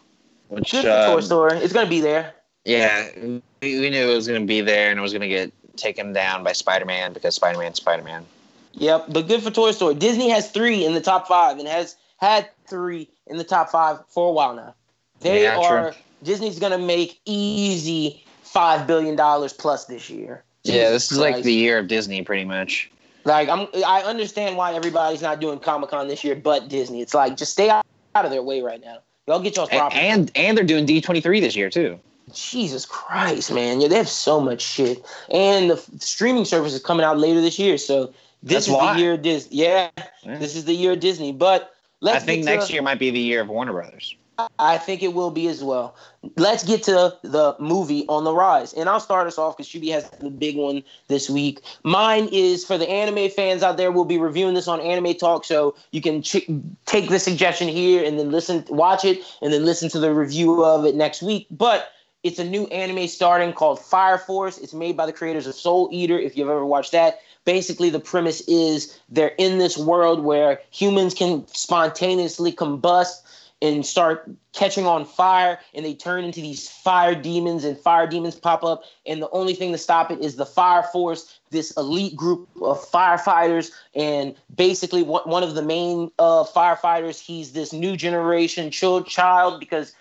Which, good for um, Toy Story. It's going to be there. Yeah, we, we knew it was going to be there, and it was going to get taken down by Spider Man because Spider Man, Spider Man. Yep, but good for Toy Story. Disney has three in the top five and has had three in the top five for a while now. They yeah, are true. Disney's going to make easy five billion dollars plus this year. Yeah, this is like the year of Disney, pretty much. Like I'm, I understand why everybody's not doing Comic Con this year, but Disney. It's like just stay out, of their way right now. Y'all get y'all's property. And and they're doing D twenty three this year too. Jesus Christ, man! Yeah, they have so much shit, and the, the streaming service is coming out later this year. So this That's is why. the year of Disney. Yeah, yeah, this is the year of Disney. But I think next year might be the year of Warner Brothers. I think it will be as well. Let's get to the movie on the rise. And I'll start us off because Shuby has the big one this week. Mine is for the anime fans out there. We'll be reviewing this on Anime Talk, so you can ch- take the suggestion here and then listen, watch it, and then listen to the review of it next week. But it's a new anime starting called Fire Force. It's made by the creators of Soul Eater, if you've ever watched that. Basically, the premise is they're in this world where humans can spontaneously combust and start catching on fire and they turn into these fire demons and fire demons pop up and the only thing to stop it is the fire force this elite group of firefighters and basically one of the main uh, firefighters he's this new generation child because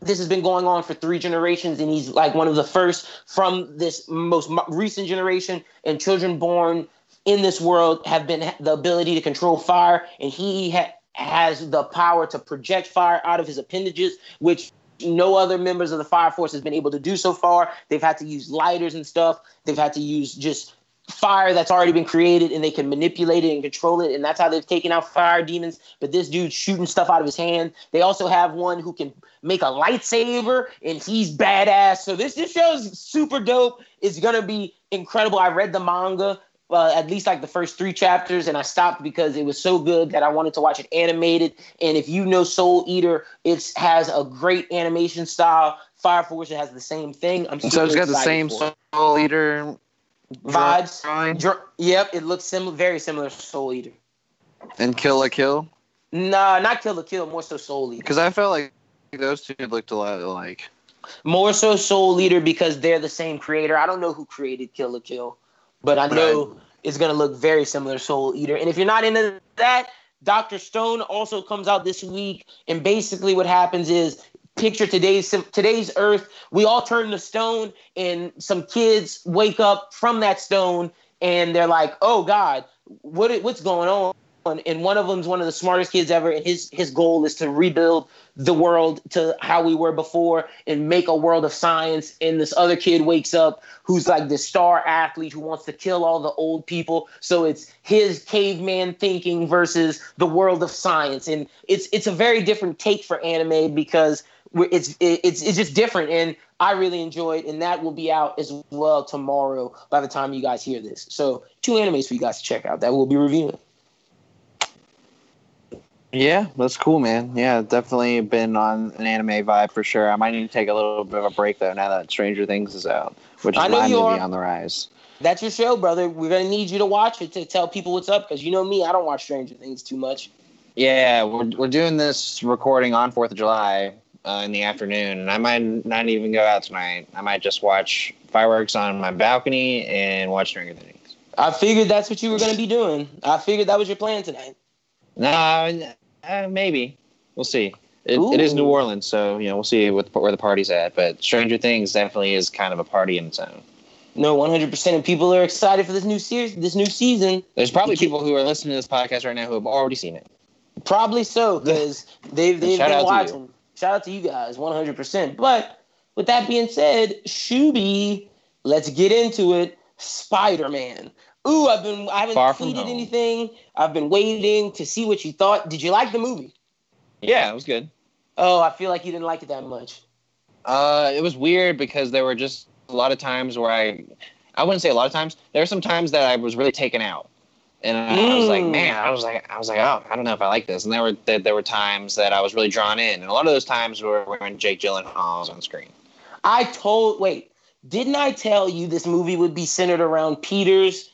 this has been going on for three generations and he's like one of the first from this most recent generation and children born in this world have been the ability to control fire and he had has the power to project fire out of his appendages, which no other members of the fire force has been able to do so far. They've had to use lighters and stuff. They've had to use just fire that's already been created and they can manipulate it and control it. And that's how they've taken out fire demons. But this dude's shooting stuff out of his hand. They also have one who can make a lightsaber and he's badass. So this, this show is super dope. It's to be incredible. I read the manga well, at least like the first three chapters, and I stopped because it was so good that I wanted to watch it animated. And if you know Soul Eater, it has a great animation style. Fire Force it has the same thing. I'm So it's got the same for. Soul Eater vibes. Dr- yep, it looks similar, very similar to Soul Eater. and Kill la Kill. Nah, not Kill la Kill, more so Soul Eater. Because I felt like those two looked a lot alike. More so Soul Eater because they're the same creator. I don't know who created Kill la Kill, but I know it's gonna look very similar to Soul Eater. And if you're not into that, Doctor Stone also comes out this week, and basically what happens is picture today's today's Earth. We all turn to stone, and some kids wake up from that stone, and they're like, "Oh God, what what's going on?" And one of them's one of the smartest kids ever, and his his goal is to rebuild the world to how we were before and make a world of science. And this other kid wakes up who's like the star athlete who wants to kill all the old people. So it's his caveman thinking versus the world of science, and it's it's a very different take for anime because it's it's it's just different, and I really enjoyed and that will be out as well tomorrow by the time you guys hear this. So two animes for you guys to check out that we'll be reviewing. Yeah, that's cool, man. Yeah, definitely been on an anime vibe for sure. I might need to take a little bit of a break though now that Stranger Things is out, which is I know my you movie are. on the rise. That's your show, brother. We're gonna need you to watch it to tell people what's up because you know me, I don't watch Stranger Things too much. Yeah, we're we're doing this recording on Fourth of July uh, in the afternoon, and I might not even go out tonight. I might just watch fireworks on my balcony and watch Stranger Things. I figured that's what you were gonna be doing. I figured that was your plan tonight. No, uh, maybe we'll see. It, it is New Orleans, so you know we'll see what, where the party's at. But Stranger Things definitely is kind of a party in its own. No, one hundred percent, and people are excited for this new series, this new season. There's probably people who are listening to this podcast right now who have already seen it. Probably so, because they've they've been out to you. watching. Shout out to you guys, one hundred percent. But with that being said, Shuby, let's get into it. Spider Man. Ooh, I've been I haven't Far tweeted anything. I've been waiting to see what you thought. Did you like the movie? Yeah, it was good. Oh, I feel like you didn't like it that much. Uh, it was weird because there were just a lot of times where I, I wouldn't say a lot of times. There were some times that I was really taken out, and I, I was like, Mm. man, I was like, I was like, oh, I don't know if I like this. And there were there, there were times that I was really drawn in, and a lot of those times were when Jake Gyllenhaal was on screen. I told wait, didn't I tell you this movie would be centered around Peter's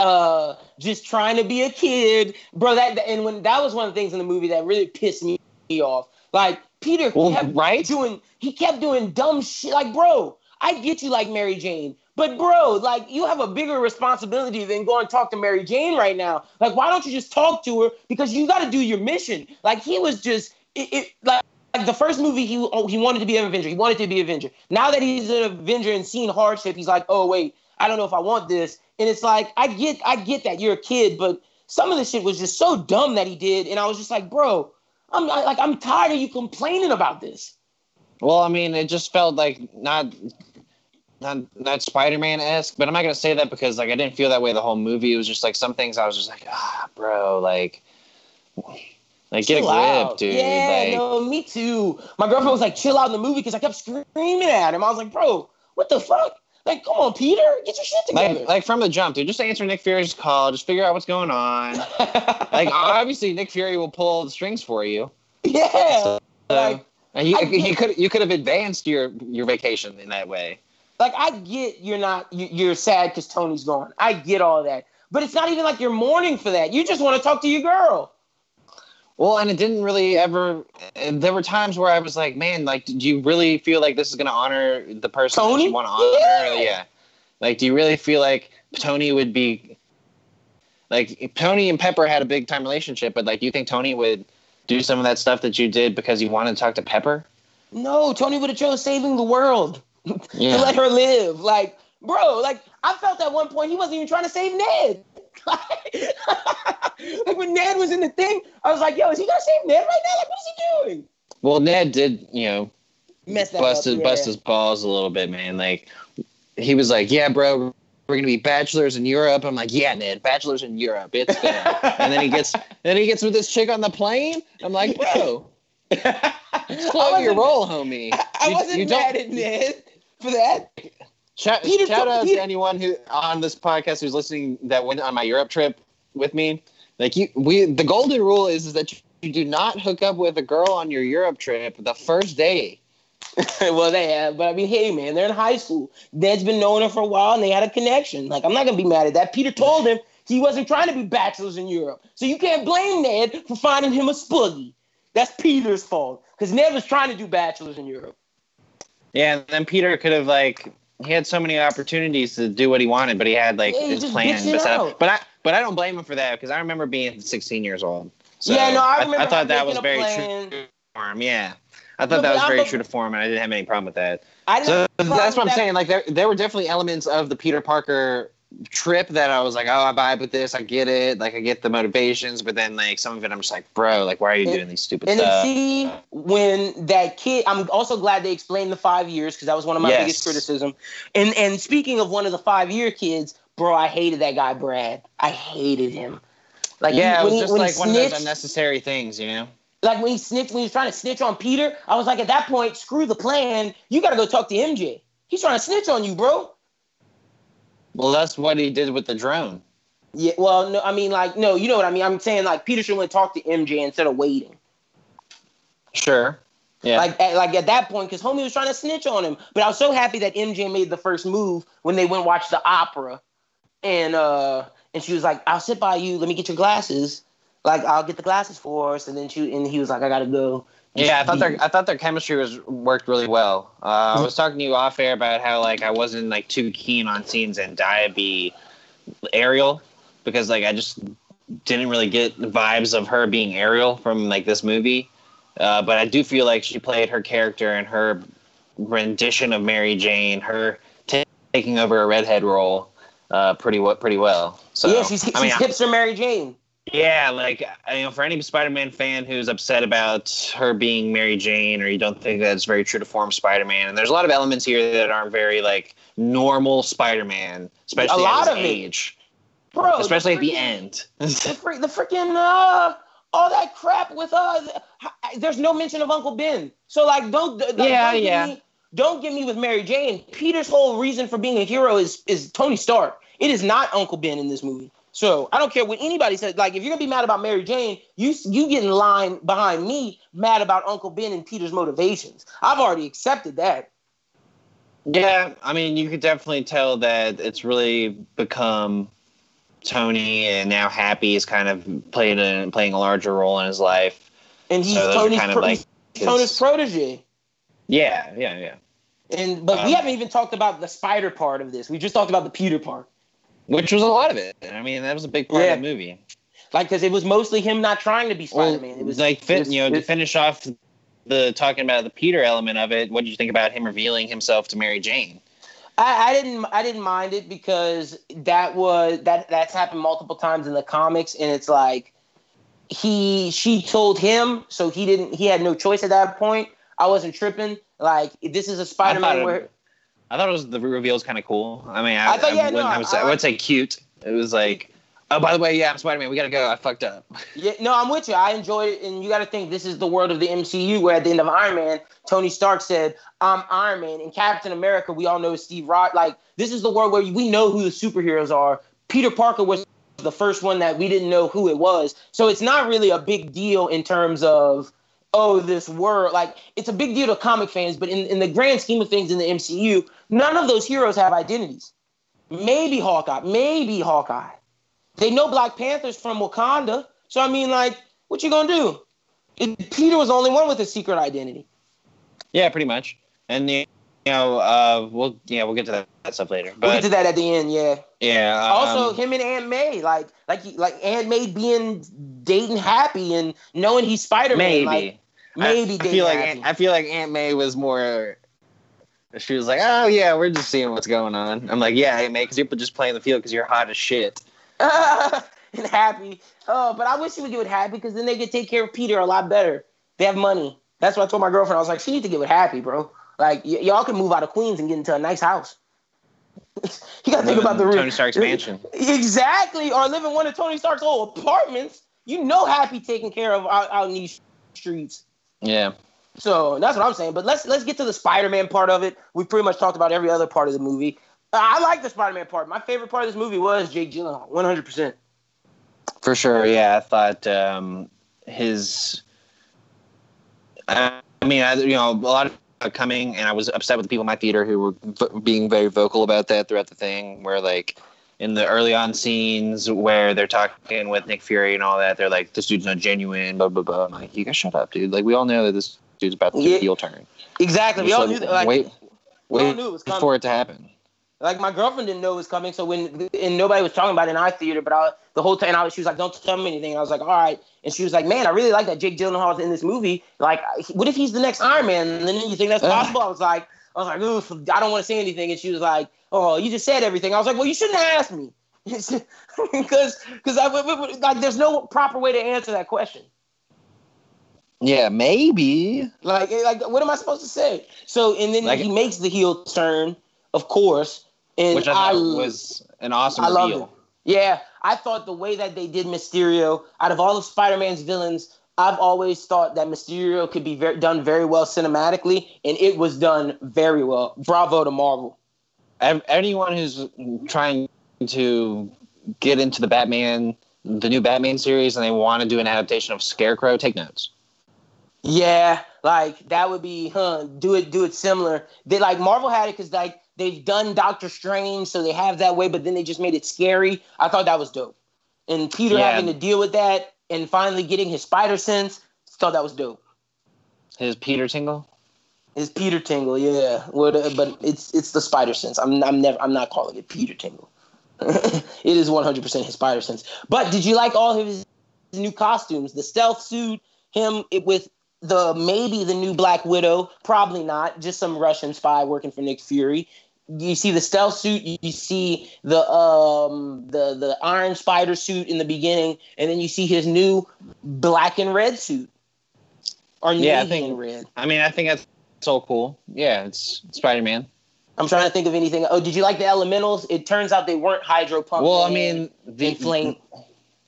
uh just trying to be a kid, bro? That and when that was one of the things in the movie that really pissed me off. Like Peter Well, kept right? doing, he kept doing dumb shit. Like, bro, I get you like Mary Jane, but bro, like you have a bigger responsibility than go and talk to Mary Jane right now. Like, why don't you just talk to her? Because you got to do your mission. Like he was just it, it like. Like the first movie, he oh, he wanted to be an Avenger. He wanted to be an Avenger. Now that he's an Avenger and seen hardship, he's like, oh wait, I don't know if I want this. And it's like, I get, I get that you're a kid, but some of the shit was just so dumb that he did, and I was just like, bro, I'm I- like, I'm tired of you complaining about this. Well, I mean, it just felt like not not not Spider Man esque, but I'm not gonna say that because like I didn't feel that way the whole movie. It was just like some things I was just like, ah, bro, like, like get a Chill grip, out. dude. Yeah, like, no, me too. My girlfriend was like, chill out in the movie because I kept screaming at him. I was like, bro, what the fuck? Like, come on, Peter, get your shit together. like, like from the jump, dude. Just answer Nick Fury's call. Just figure out what's going on. like obviously, Nick Fury will pull the strings for you. yeah, So, like, he, I he get- could you could have advanced your your vacation in that way. like I get you're not you- you're sad because Tony's gone. I get all that, but it's not even like you're mourning for that. You just want to talk to your girl. Well, and it didn't really ever. There were times where I was like, "Man, like, do you really feel like this is going to honor the person that you want to honor?" Yeah. Yeah. Like, do you really feel like Tony would be like Tony and Pepper had a big time relationship, but like, do you think Tony would do some of that stuff that you did because you wanted to talk to Pepper? No, Tony would have chose saving the world to let her live. Like, bro, like I felt at one point he wasn't even trying to save Ned. like when Ned was in the thing, I was like, yo, is he gonna save Ned right now? Like, what is he doing? Well, Ned did, you know, Mess that bust his yeah. bust his balls a little bit, man. Like he was like, "Yeah, bro, we're gonna be bachelors in Europe." I'm like, "Yeah, Ned, bachelors in Europe, it's good." and then he gets then he gets with this chick on the plane. I'm like, "Bro, I slow your roll, homie." I You- wasn't you mad at Ned for that. Shout, Peter- shout out Peter- to anyone who on this podcast who's listening that went on my Europe trip with me. Like you, we the golden rule is, is that you do not hook up with a girl on your Europe trip the first day. well, they have, but I mean, hey, man, they're in high school. Ned's been knowing her for a while, and they had a connection. Like, I'm not gonna be mad at that. Peter told him he wasn't trying to be bachelors in Europe, so you can't blame Ned for finding him a spoogie. That's Peter's fault because Ned was trying to do bachelors in Europe. Yeah, and then Peter could have like he had so many opportunities to do what he wanted, but he had like Yeah, his plan. But, but I but I don't blame him for that because I remember being 16 years old. So Yeah, no, I remember I, thought that was very plan. true for him. Yeah, I thought that was I'm very a- true to form, and I didn't have any problem with that. I didn't. So have a problem that's what I'm that. saying. Like there, there were definitely elements of the Peter Parker trip that I was like, oh, I vibe with this. I get it. Like I get the motivations, but then like some of it, I'm just like, bro, like why are you And- doing these stupid And then stuff? see when that kid, I'm also glad they explained the five years because that was one of my Yes. biggest criticism. And and speaking of one of the five year kids, bro, I hated that guy Brad. I hated him. Like yeah, he- it was just he like one of those unnecessary things, you know. like when he snitched, when he was trying to snitch on Peter, I was like, at that point, screw the plan. You got to go talk to MJ. He's trying to snitch on you, bro. Well, that's what he did with the drone. Yeah, well, no, I mean, like, no, you know what I mean. I'm saying like Peter should have talked to MJ instead of waiting. Sure. Yeah. Like, at, like at that point, because homie was trying to snitch on him. But I was so happy that MJ made the first move when they went watch the opera, and uh, and she was like, "I'll sit by you. Let me get your glasses. Like, I'll get the glasses for us." And then she and he was like, "I gotta go." Yeah, I thought their I thought their chemistry was worked really well. Uh, I was talking to you off air about how like I wasn't like too keen on seeing Zendaya be Ariel because like I just didn't really get the vibes of her being Ariel from like this movie. Uh, but I do feel like she played her character and her rendition of Mary Jane, her ta taking over a redhead role, uh, pretty well, pretty well. So yeah, she's, she's I mean, I- hipster Mary Jane. Yeah, like you know, for any Spider-Man fan who's upset about her being Mary Jane, or you don't think that's very true to form Spider-Man, and there's a lot of elements here that aren't very like normal Spider-Man, especially A lot of it. age, Bro, especially at the end. The, freak, the freaking uh, all that crap with uh, there's no mention of Uncle Ben. So like, don't like, Yeah, don't get yeah. Me, don't get me with Mary Jane. Peter's whole reason for being a hero is is Tony Stark. It is not Uncle Ben in this movie. So I don't care what anybody says. Like, if you're gonna be mad about Mary Jane, you you get in line behind me, mad about Uncle Ben and Peter's motivations. I've already accepted that. yeah, I mean, you could definitely tell that it's really become Tony, and now Happy is kind of playing a playing a larger role in his life. And he's So Tony's, kind of pro- like he's Tony's protege. Yeah, yeah, yeah. And but we Um, haven't even talked about the spider part of this. We just talked about the Peter part. Which was a lot of it. I mean, that was a big part Yeah. of the movie. Like, because it was mostly him not trying to be Spider Man. it was like it's- you know to finish off the talking about the Peter element of it. What did you think about him revealing himself to Mary Jane? I, I didn't I didn't mind it because that was that that's happened multiple times in the comics, and it's like he she told him, so he didn't he had no choice at that point. I wasn't tripping. Like this is a Spider Man where I thought it was the reveal was kind of cool. I mean, I, I thought- yeah, I, no, wouldn't- I, would say, I would say cute. It was like, oh, by the way, yeah, I'm Spider Man. We gotta go. I fucked up. Yeah, no, I'm with you. I enjoyed it, and you got to think this is the world of the MCU. Where at the end of Iron Man, Tony Stark said, "I'm Iron Man," and Captain America, we all know Steve Rogers. Like this is the world where we know who the superheroes are. Peter Parker was the first one that we didn't know who it was, so it's not really a big deal in terms of oh this world. Like it's a big deal to comic fans, but in, in the grand scheme of things in the MCU, none of those heroes have identities. Maybe Hawkeye, maybe Hawkeye. They know Black Panther's from Wakanda. So I mean, like, what you gonna do? It, Peter was the only one with a secret identity. Yeah, pretty much. And you know, uh, we'll yeah, we'll get to that, stuff later. But, we'll get to that at the end, yeah. yeah, um, also, him and Aunt May, like, like, like Aunt May being dating happy and knowing he's Spider Man. maybe. Like, maybe I, I feel like happy. I feel like Aunt May was more. She was like, "Oh yeah, we're just seeing what's going on." I'm like, "Yeah, Aunt May, because you're just playing the field because you're hot as shit." and happy. Oh, but I wish he would get with happy because then they could take care of Peter a lot better. They have money. That's what I told my girlfriend. I was like, she need to get with happy, bro. Like y- y'all can move out of Queens and get into a nice house. you gotta think about the Tony Stark's mansion. Exactly, or live in one of Tony Stark's old apartments. You know, Happy taking care of out, out in these streets. Yeah. So that's what I'm saying. But let's let's get to the Spider-Man part of it. We pretty much talked about every other part of the movie. I like the Spider-Man part. My favorite part of this movie was Jake Gyllenhaal, one hundred percent. For sure, yeah. I thought um, his. I mean, I, you know, a lot of coming, and I was upset with the people in my theater who were v- being very vocal about that throughout the thing. Where like in the early on scenes where they're talking with Nick Fury and all that, they're like, "This dude's not genuine." Blah blah blah. I'm like, you guys shut up, dude. Like we all know that this dude's about to Yeah. heel turn. Exactly. We all knew that. Like, wait, we all wait knew it was coming. for it to happen. Like my girlfriend didn't know it was coming, so when and nobody was talking about it in our theater, but I the whole time I was, she was like, "Don't tell me anything." And I was like, "All right," and she was like, "Man, I really like that Jake Gyllenhaal's in this movie. Like, what if he's the next Iron Man? And then you think that's possible?" I was like, "I was like, Oof, I don't want to say anything," and she was like, "Oh, you just said everything." I was like, "Well, you shouldn't ask me." Because, because I like, there's no proper way to answer that question. Yeah, maybe. Like, eh, like, what am I supposed to say? So, and then Like- he makes the heel turn, of course, and Which I thought was an awesome I reveal. it. Yeah, I thought the way that they did Mysterio, out of all of Spider-Man's villains, I've always thought that Mysterio could be very, done very well cinematically, and it was done very well. Bravo to Marvel. Anyone who's trying to get into the Batman, the new Batman series, and they want to do an adaptation of Scarecrow, take notes. Yeah, like that would be, huh? Do it, do it similar. They like Marvel had it because like they've done Doctor Strange, so they have that way, but then they just made it scary. I thought that was dope, and Peter Yeah. having to deal with that and finally getting his spider sense, thought that was dope. His Peter Tingle. It's Peter Tingle, yeah. What, uh, but it's it's the spider sense. I'm I'm never I'm not calling it Peter Tingle. it is 100 percent his spider sense. But did you like all of his new costumes? The stealth suit, him with the maybe the new Black Widow, probably not. Just some Russian spy working for Nick Fury. You see the stealth suit. You see the um the the Iron Spider suit in the beginning, and then you see his new black and red suit. Or Yeah, I think- red. I mean, I think that's so cool. Yeah, it's Spider Man. I'm trying to think of anything. Oh, did you like the Elementals? It turns out they weren't Hydro Pump. Well, I mean, the Flame.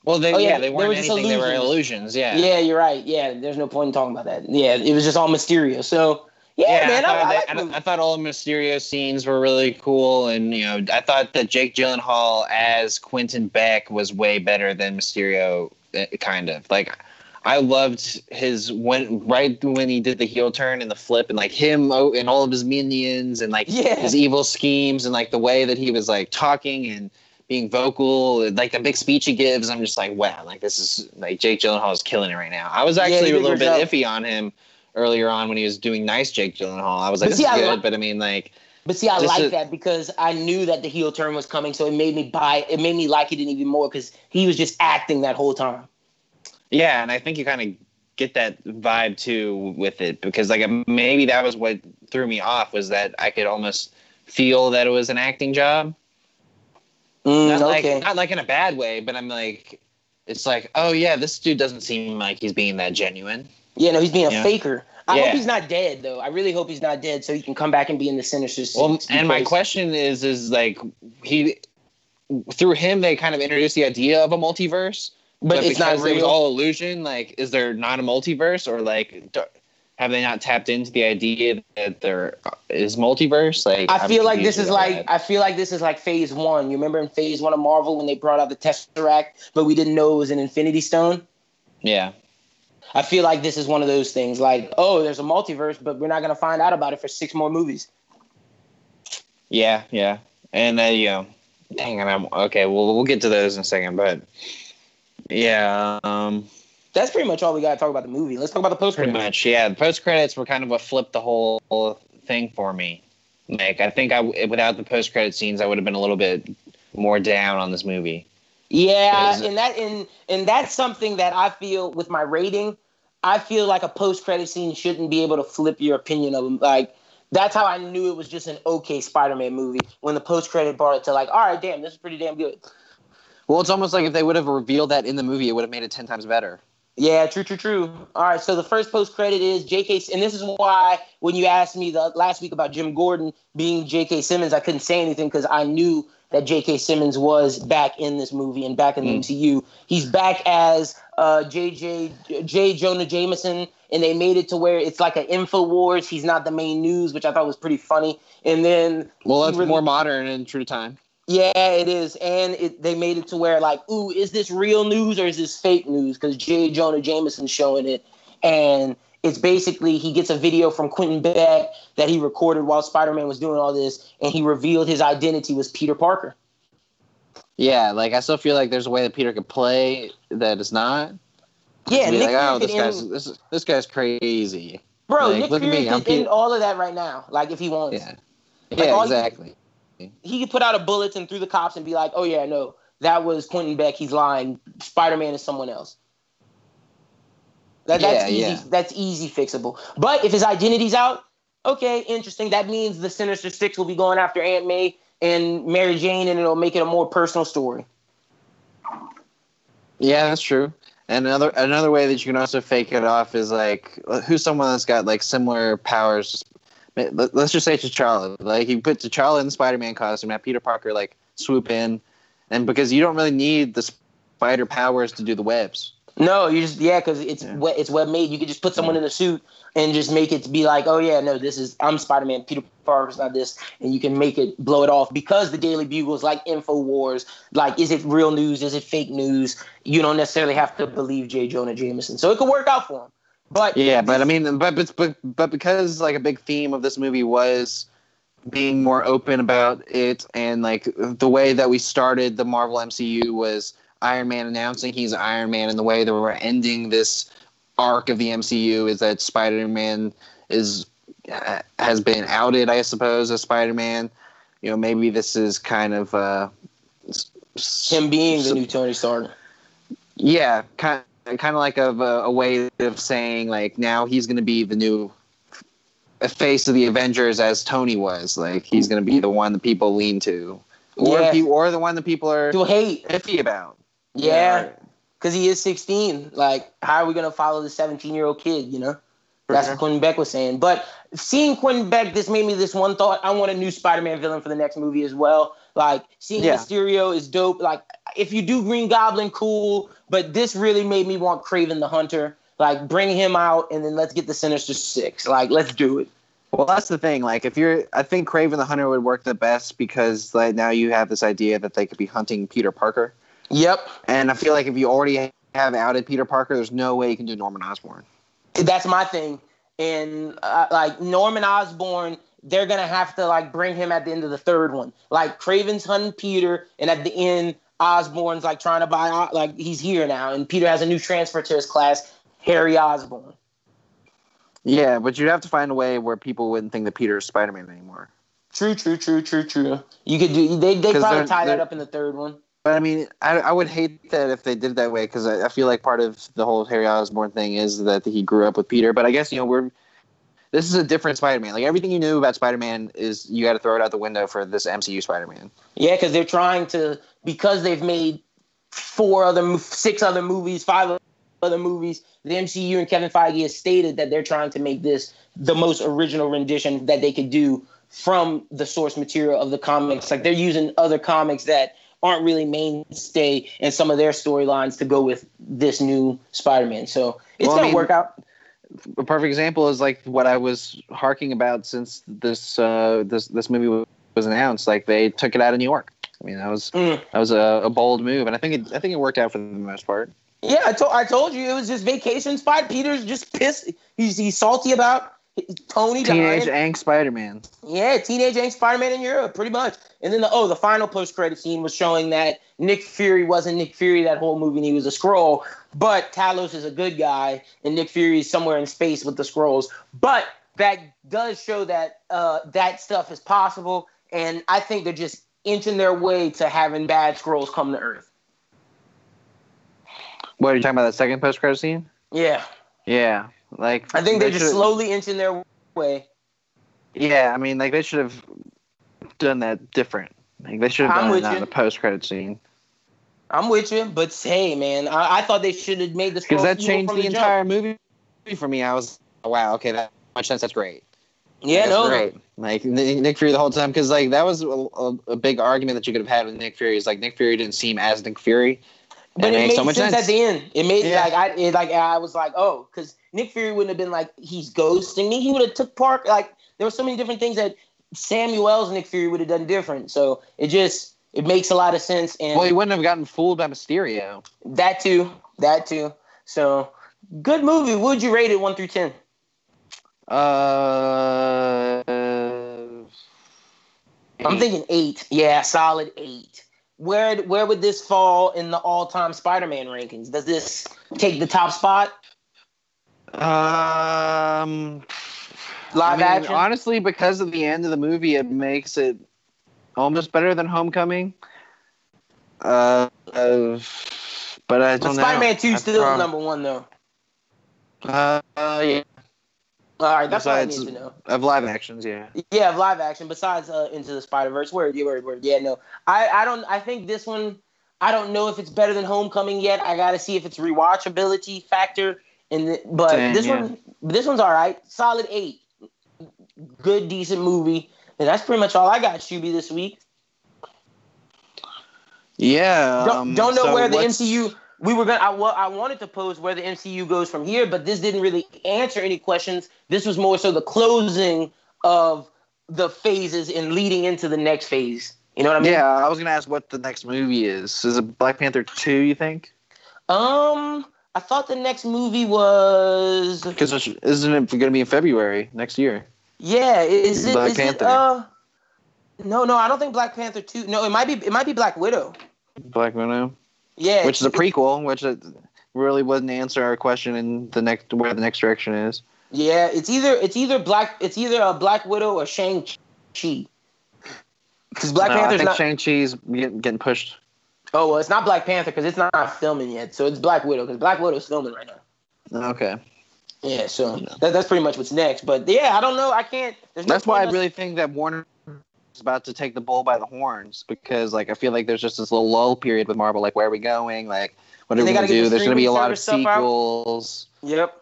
Well, they, Oh, yeah, yeah, they they weren't anything. They were illusions. illusions. Yeah. Yeah, you're right. Yeah, there's no point in talking about that. Yeah, it was just all Mysterio. So yeah, man, I, I, I, thought that- I. I thought all the Mysterio scenes were really cool, and you know, I thought that Jake Gyllenhaal as Quentin Beck was way better than Mysterio. eh, Kind of like, I loved his when right when he did the heel turn and the flip, and like him oh, and all of his minions, and like Yeah. his evil schemes, and like the way that he was like talking and being vocal, like the big speech he gives. I'm just like, wow, like this is like Jake Gyllenhaal is killing it right now. I was actually did a a little bit iffy on him earlier on when he was doing nice Jake Gyllenhaal. I was like, But this see, is I good, li- but I mean, like, But see, I like is- that because I knew that the heel turn was coming, so it made me buy. It made me like it even more because he was just acting that whole time. yeah, and I think you kind of get that vibe too with it because like maybe that was what threw me off was that I could almost feel that it was an acting job. Mm, Not okay. like not like in a bad way, but I'm like, it's like, oh yeah, this dude doesn't seem like he's being that genuine. yeah, no, he's being a Yeah. faker. I hope he's not dead though. I really hope he's not dead, so he can come back and be in the Sinister Six. Well, and my question is, is like he through him they kind of introduced the idea of a multiverse, but, it's not because it was real. all illusion. Like, is there not a multiverse, or like, have they not tapped into the idea that there is multiverse? Like, I I'm feel like this is like that. I feel like this is like phase one. You remember in phase one of Marvel when they brought out the Tesseract, but we didn't know it was an Infinity Stone. yeah, I feel like this is one of those things. Like, oh, there's a multiverse, but we're not gonna find out about it for six more movies. yeah, yeah, and uh, you know, dang it, I'm okay. Well, we'll get to those in a second, but yeah, um, That's pretty much all we got to talk about the movie. Let's talk about the post pretty much, yeah. The post credits were kind of what flipped the whole thing for me. Like, I think I without the post credit scenes, I would have been a little bit more down on this movie. Yeah, and that and and that's something that I feel with my rating. I feel like a post credit scene shouldn't be able to flip your opinion of them. Like that's how I knew it was just an okay Spider-Man movie when the post credit brought it to like, all right, damn, this is pretty damn good. Well, it's almost like if they would have revealed that in the movie, it would have made it ten times better. Yeah, true, true, true. All right, so the first post credit is J.K. and this is why when you asked me the last week about Jim Gordon being J.K. Simmons, I couldn't say anything because I knew that J.K. Simmons was back in this movie and back in the MCU. He's back as uh, J.J. J. Jonah Jameson, and they made it to where it's like an Info Wars. He's not the main news, which I thought was pretty funny. And then Well, that's really- more modern and true to time. Yeah, it is, and it, they made it to where like, ooh, is this real news or is this fake news? Because J. Jonah Jameson's showing it, and it's basically he gets a video from Quentin Beck that he recorded while Spider-Man was doing all this, and he revealed his identity was Peter Parker. Yeah, like I still feel like there's a way that Peter could play that is not. Yeah, Nick like, oh, this guy's this, this guy's crazy. bro. like, Nick look at Fury me, could Peter- all of that right now, like if he wants. Yeah, Like, yeah, exactly. He could put out a bulletin through the cops and be like, oh yeah, no, that was Quentin Beck. He's lying. Spider-Man is someone else. That, that's Yeah, easy. yeah. That's easy fixable. But if his identity's out, okay, interesting. That means the Sinister Six will be going after Aunt May and Mary Jane, and it'll make it a more personal story. Yeah, that's true. And another another way that you can also fake it off is like who's someone that's got like similar powers. Let's just say T'Challa. Like you put T'Challa in the Spider-Man costume, have Peter Parker like swoop in, and because you don't really need the spider powers to do the webs. No, you just yeah, because it's Yeah. we- it's web made. You could just put someone in a suit and just make it to be like, oh yeah, no, this is I'm Spider Man. Peter Parker's not this, and you can make it blow it off because the Daily Bugle is like Info Wars. Like, is it real news? Is it fake news? You don't necessarily have to believe J. Jonah Jameson, so it could work out for him. But Yeah, but I mean, but but but, because like a big theme of this movie was being more open about it, and like the way that we started the Marvel MCU was Iron Man announcing he's Iron Man, and the way that we're ending this arc of the MCU is that Spider Man is uh, has been outed, I suppose, as Spider Man. You know, maybe this is kind of uh, him being the new Tony Stark. yeah, kind kind of like a, a way of saying like now he's going to be the new face of the Avengers as Tony was. Like he's going to be the one that people lean to, or Yeah. or the one that people are To hate, iffy about. yeah, because he is 16. Like, how are we gonna follow the 17 year old kid? You know. That's what Quentin Beck was saying. But seeing Quentin Beck, this made me this one thought. I want a new Spider-Man villain for the next movie as well. Like seeing Yeah. Mysterio is dope. Like if you do Green Goblin, cool. But this really made me want Kraven the Hunter. Like bring him out and then let's get the Sinister Six. Like let's do it. Well, that's the thing. Like, if you're, I think Kraven the Hunter would work the best because like now you have this idea that they could be hunting Peter Parker, Yep. and I feel like if you already have outed Peter Parker, there's no way you can do Norman Osborn. That's my thing. And uh, like Norman Osborn, they're gonna have to like bring him at the end of the third one. Like Kraven's hunting Peter, and at the end, Osborn's like trying to buy. Like he's here now, and Peter has a new transfer to his class, Harry Osborn. Yeah, but you'd have to find a way where people wouldn't think that Peter is Spider Man anymore. True, true, true, true, true. You could do. They they probably tie that up in the third one. But I mean, I, I would hate that if they did it that way because I, I feel like part of the whole Harry Osborn thing is that he grew up with Peter. But I guess you know we're this is a different Spider-Man. Like everything you knew about Spider-Man is you got to throw it out the window for this MCU Spider-Man. Yeah, because they're trying to because they've made four other, six other movies, five other movies. The MCU and Kevin Feige has stated that they're trying to make this the most original rendition that they could do from the source material of the comics. Like they're using other comics that aren't really mainstay in some of their storylines to go with this new Spider-Man. So it's Well, gonna mean- work out. A perfect example is like what I was harking about since this uh, this this movie was announced. Like they took it out of New York. I mean that was Mm. that was a, a bold move, and I think it, I think it worked out for the most part. Yeah, I told I told you it was just vacation spot. Peter's just pissed. He's he's salty about Tony Teenage dying. angst Spider-Man. Yeah, teenage angst Spider-Man in Europe, pretty much. And then the oh, the final post-credit scene was showing that Nick Fury wasn't Nick Fury that whole movie, and he was a Skrull. But Talos is a good guy, and Nick Fury is somewhere in space with the Skrulls. But that does show that uh, that stuff is possible, and I think they're just inching their way to having bad Skrulls come to Earth. What are you talking about? That second post-credit scene? Yeah, Yeah, like I think they're they just slowly inching their way. Yeah, I mean, like they should have done that different. Like they should have done that in the post-credit scene. I'm with you, but hey, man, I, I thought they should have made this because that changed from the entire movie for me. I was oh, wow, okay, that makes sense. That's great. Yeah, That's no, great. Like Nick Nick Fury the whole time because like that was a, a, a big argument that you could have had with Nick Fury. Is like Nick Fury didn't seem as Nick Fury. but And it made so much sense, sense. at the end. It made Yeah. like I it, like I was like, oh, because Nick Fury wouldn't have been like he's ghosting me. He would have took part. Like there were so many different things that Samuel's Nick Fury would have done different. So it just it makes a lot of sense. And Well, he wouldn't have gotten fooled by Mysterio. that too, that too. So good movie. Would you rate it one through ten? Uh, I'm thinking eight. Yeah, solid eight. Where where would this fall in the all time Spider Man rankings? Does this take the top spot? Um, Live I mean, action. honestly, because of the end of the movie, it makes it almost better than Homecoming. Uh, uh, but I don't know. Spider Man Two still prob- number one though. Uh, uh, yeah, All right, that's all I need to know. of live actions, yeah. Yeah, of live action. Besides uh, Into the Spider Verse, word, yeah, word, word. Yeah, no, I, I don't. I think this one. I don't know if it's better than Homecoming yet. I got to see if it's rewatchability factor. And the, but Same, this yeah. one, this one's all right. Solid eight. Good, decent movie. And that's pretty much all I got, Shuby, this week. Yeah. Don't, um, don't know so where the what's- MCU. We were gonna. I, wa- I wanted to pose where the MCU goes from here, but this didn't really answer any questions. This was more so the closing of the phases and leading into the next phase. You know what I mean? Yeah, I was gonna ask what the next movie is. Is it Black Panther two? You think? Um, I thought the next movie was Because isn't it gonna be in February next year? yeah. Is it? Black is Panther. It, uh, no, no, I don't think Black Panther two. No, it might be. It might be Black Widow. Black Widow, Yeah, which is a prequel, which really wouldn't answer our question in the next where the next direction is. Yeah, it's either it's either Black it's either a Black Widow or Shang Chi. Because Black no, I think not. Shang Chi's getting pushed. Oh well, it's not Black Panther because it's not filming yet. So it's Black Widow because Black Widow's filming right now. Okay, Yeah, so that, that's pretty much what's next. But yeah, I don't know. I can't. No that's why I us- really think that Warner is about to take the bull by the horns because like I feel like there's just this little lull period with Marvel. Like, where are we going? Like, what are we gonna do? the There's gonna be a lot of stuff out. sequels. Yep.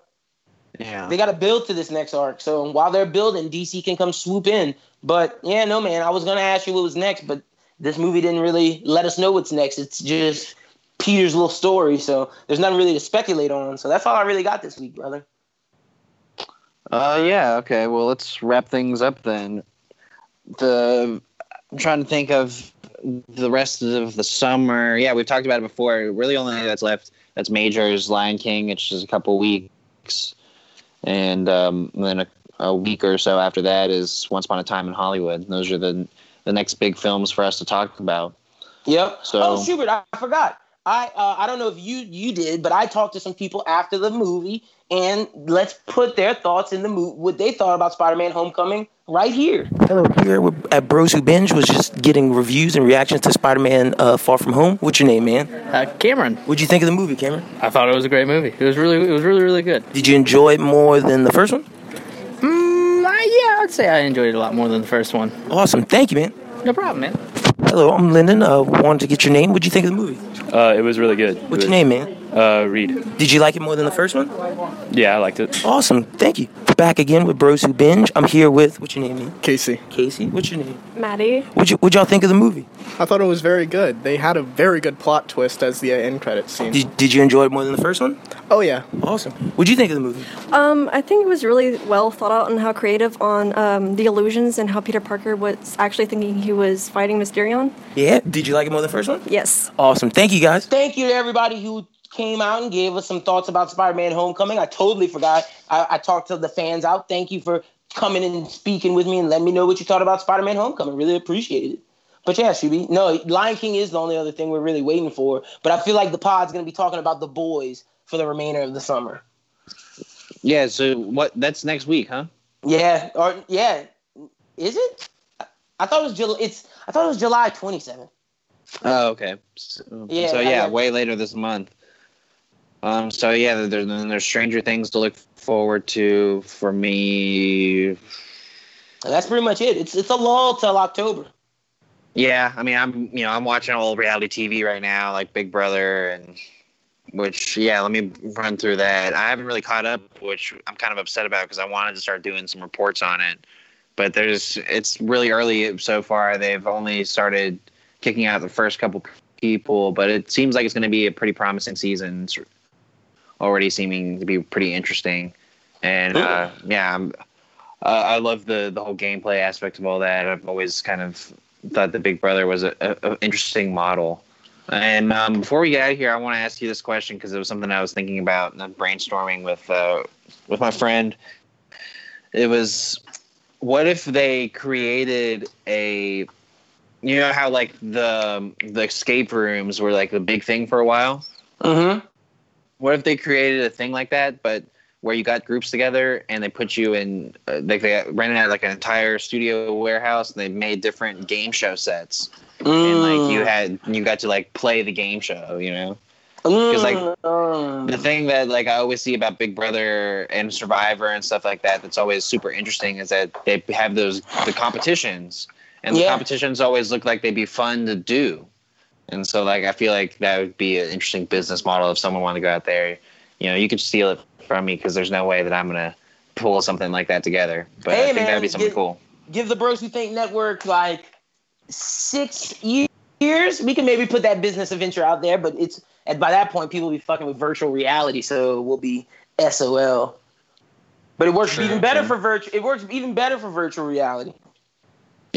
Yeah. They got to build to this next arc. So while they're building, DC can come swoop in. But yeah, no, man. I was gonna ask you what was next, but this movie didn't really let us know what's next. It's just Peter's little story. So there's nothing really to speculate on. So that's all I really got this week, brother. Uh, yeah. Okay. Well, let's wrap things up then. The I'm trying to think of the rest of the summer. Yeah, we've talked about it before. Really, only that's left that's major is Lion King. It's just a couple weeks, and um, then a, a week or so after that is Once Upon a Time in Hollywood. Those are the the next big films for us to talk about. Yep. So- oh, Schubert, I forgot. I uh, I don't know if you you did, but I talked to some people after the movie, and let's put their thoughts in the movie, what they thought about Spider-Man: Homecoming, right here. Hello, here we're at Bros Who Binge was just getting reviews and reactions to Spider-Man uh, Far From Home. What's your name, man? Uh, Cameron, What'd you think of the movie, Cameron? I thought it was a great movie. It was really, it was really, really good. Did you enjoy it more than the first one? Uh, yeah, I'd say I enjoyed it a lot more than the first one. Awesome, thank you, man. No problem, man. Hello, I'm Lyndon. Uh, wanted to get your name. What'd you think of the movie? Uh, it was really good. What's It your name, man? Uh, Reed. Did you like it more than the first one? Yeah, I liked it. Awesome, thank you. Back again with Bros Who Binge. I'm here with what's your name, man? Casey. Casey. What's your name? Maddie. What'd, you, what'd y'all think of the movie? I thought it was very good. They had a very good plot twist as the uh, end credits scene. Did, did you enjoy it more than the first one? oh yeah, Awesome. What'd you think of the movie? Um, I think it was really well thought out and how creative on um, the illusions and how Peter Parker was actually thinking he was fighting Mysterion. Yeah. Did you like it more than the first one? Yes. Awesome. Thank you, guys. Thank you to everybody who came out and gave us some thoughts about Spider-Man: Homecoming. I totally forgot. I, I talked to the fans out. Thank you for coming and speaking with me and letting me know what you thought about Spider-Man: Homecoming. Really appreciate it. But yeah, Shuby, no, Lion King is the only other thing we're really waiting for. But I feel like the pod's going to be talking about the boys for the remainder of the summer. Yeah. So what? That's next week, huh? Yeah, or yeah, is it? I thought it was July. It's I thought it was July twenty seventh. Oh, okay. So, Yeah, so yeah, way later this month. Um. So yeah, there, then there's Stranger Things to look forward to for me. That's pretty much it. It's it's a lull till October. Yeah, I mean, I'm you know I'm watching old reality TV right now, like Big Brother, and which yeah, let me run through that. I haven't really caught up, which I'm kind of upset about because I wanted to start doing some reports on it, but there's it's really early so far. They've only started kicking out the first couple people, but it seems like it's going to be a pretty promising season. Already seeming to be pretty interesting, and uh, yeah, I'm, uh, I love the the whole gameplay aspect of all that. I've always kind of thought the Big Brother was a, a, a interesting model. And um, before we get out of here, I want to ask you this question because it was something I was thinking about and brainstorming with uh, with my friend. It was, what if they created a, you know how like the the escape rooms were like the big thing for a while. Mm-hmm. What if they created a thing like that, but where you got groups together and they put you in, uh, like they rented out like an entire studio warehouse and they made different game show sets, and like you had you got to like play the game show, you know. Because like Mm. the thing that like I always see about Big Brother and Survivor and stuff like that that's always super interesting is that they have those the competitions and the competitions always look like they'd be fun to do. And so like I feel like that would be an interesting business model if someone wanted to go out there. You know, you could steal it from me because there's no way that I'm gonna pull something like that together. But Hey, I think man, that'd be something get- cool. give the Bros Who Think Network like six years. We can maybe put that business adventure out there, but it's and by that point people will be fucking with virtual reality, so we'll be SOL. But it works True, even better true. for virtual. It works even better for virtual reality.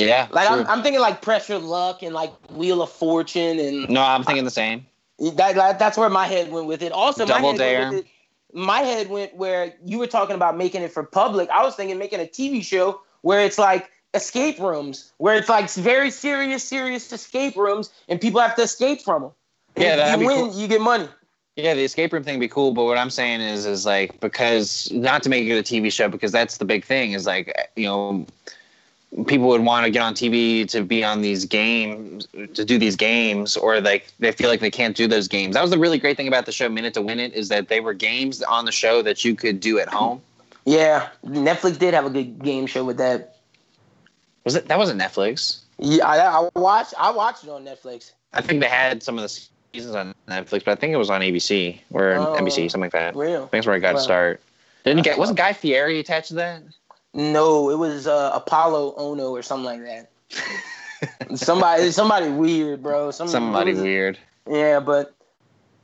Yeah. Like true. I'm, I'm thinking like Press Your Luck and like Wheel of Fortune and no, I'm thinking the same. that, that- that's where my head went with it. Also, Double my head Dare. Went with it, my head went where you were talking about making it for public. I was thinking making a TV show where it's like escape rooms, where it's like very serious, serious escape rooms, and people have to escape from them. And Yeah, if you be win, cool. you get money. Yeah, the escape room thing would be cool, but what I'm saying is, is like because not to make it a TV show because that's the big thing is like you know people would want to get on TV to be on these games to do these games or like they feel like they can't do those games. That was the really great thing about the show Minute to Win It is that they were games on the show that you could do at home. Yeah, Netflix did have a good game show with that. Was it that wasn't Netflix? Yeah, I, I watched. I watched it on Netflix. I think they had some of the seasons on Netflix, but I think it was on ABC or Oh, NBC, something like that. I Real? think that's where I got to Wow. start. Didn't uh, get wasn't Guy Fieri attached to that? No, it was uh, Apolo Ohno or something like that. somebody, somebody weird, bro. Some, Somebody was- weird. Yeah, but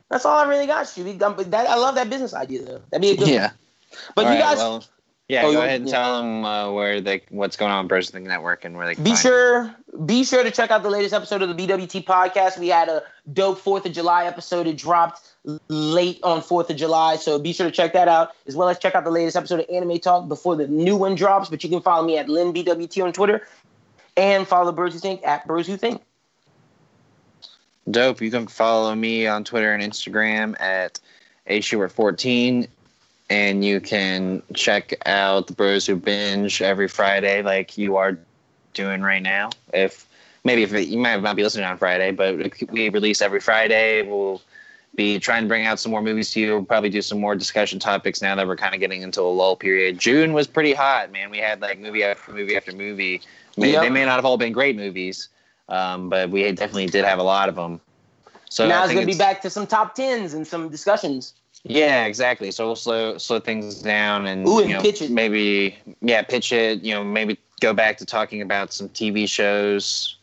that's all I really got. But that, I love that business idea though. That'd be a good. Yeah. But All you right, guys, well, yeah, Oh, go ahead and yeah. tell them uh, where they what's going on with Bros Think Network and where they can be sure be sure to check out the latest episode of the BWT podcast. We had a dope Fourth of July episode. It dropped late on Fourth of July, so be sure to check that out as well as check out the latest episode of Anime Talk before the new one drops. But you can follow me at LynBWT on Twitter and follow Bros Who Think at Bros Who Think. Dope. You can follow me on Twitter and Instagram at ashewart14, and you can check out the Bros Who Binge every Friday, like you are doing right now. If maybe if it, you might not be listening on Friday, but we release every Friday. We'll be trying to bring out some more movies to you. We'll probably do some more discussion topics now that we're kind of getting into a lull period. June was pretty hot, man. We had like movie after movie after movie. May, Yep. They may not have all been great movies, um, but we definitely did have a lot of them. So now it's gonna be back to some top tens and some discussions. Yeah, exactly. So we'll slow slow things down and, Ooh, and you know, pitch it. maybe yeah, pitch it. You know, maybe go back to talking about some TV shows.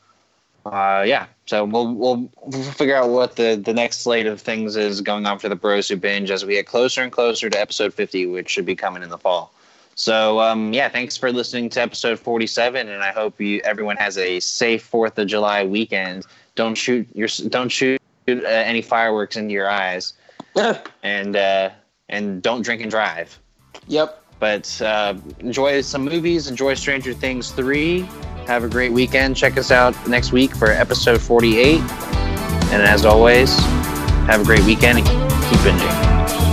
Uh, yeah. So we'll we'll figure out what the the next slate of things is going on for the Bros Who Binge as we get closer and closer to episode fifty, which should be coming in the fall. So um, yeah, thanks for listening to episode forty seven, and I hope you everyone has a safe Fourth of July weekend. Don't shoot your don't shoot uh, any fireworks into your eyes and uh, and don't drink and drive. yep. But uh, enjoy some movies. Enjoy Stranger Things three. Have a great weekend. Check us out next week for episode forty eight. And as always, have a great weekend and keep binging.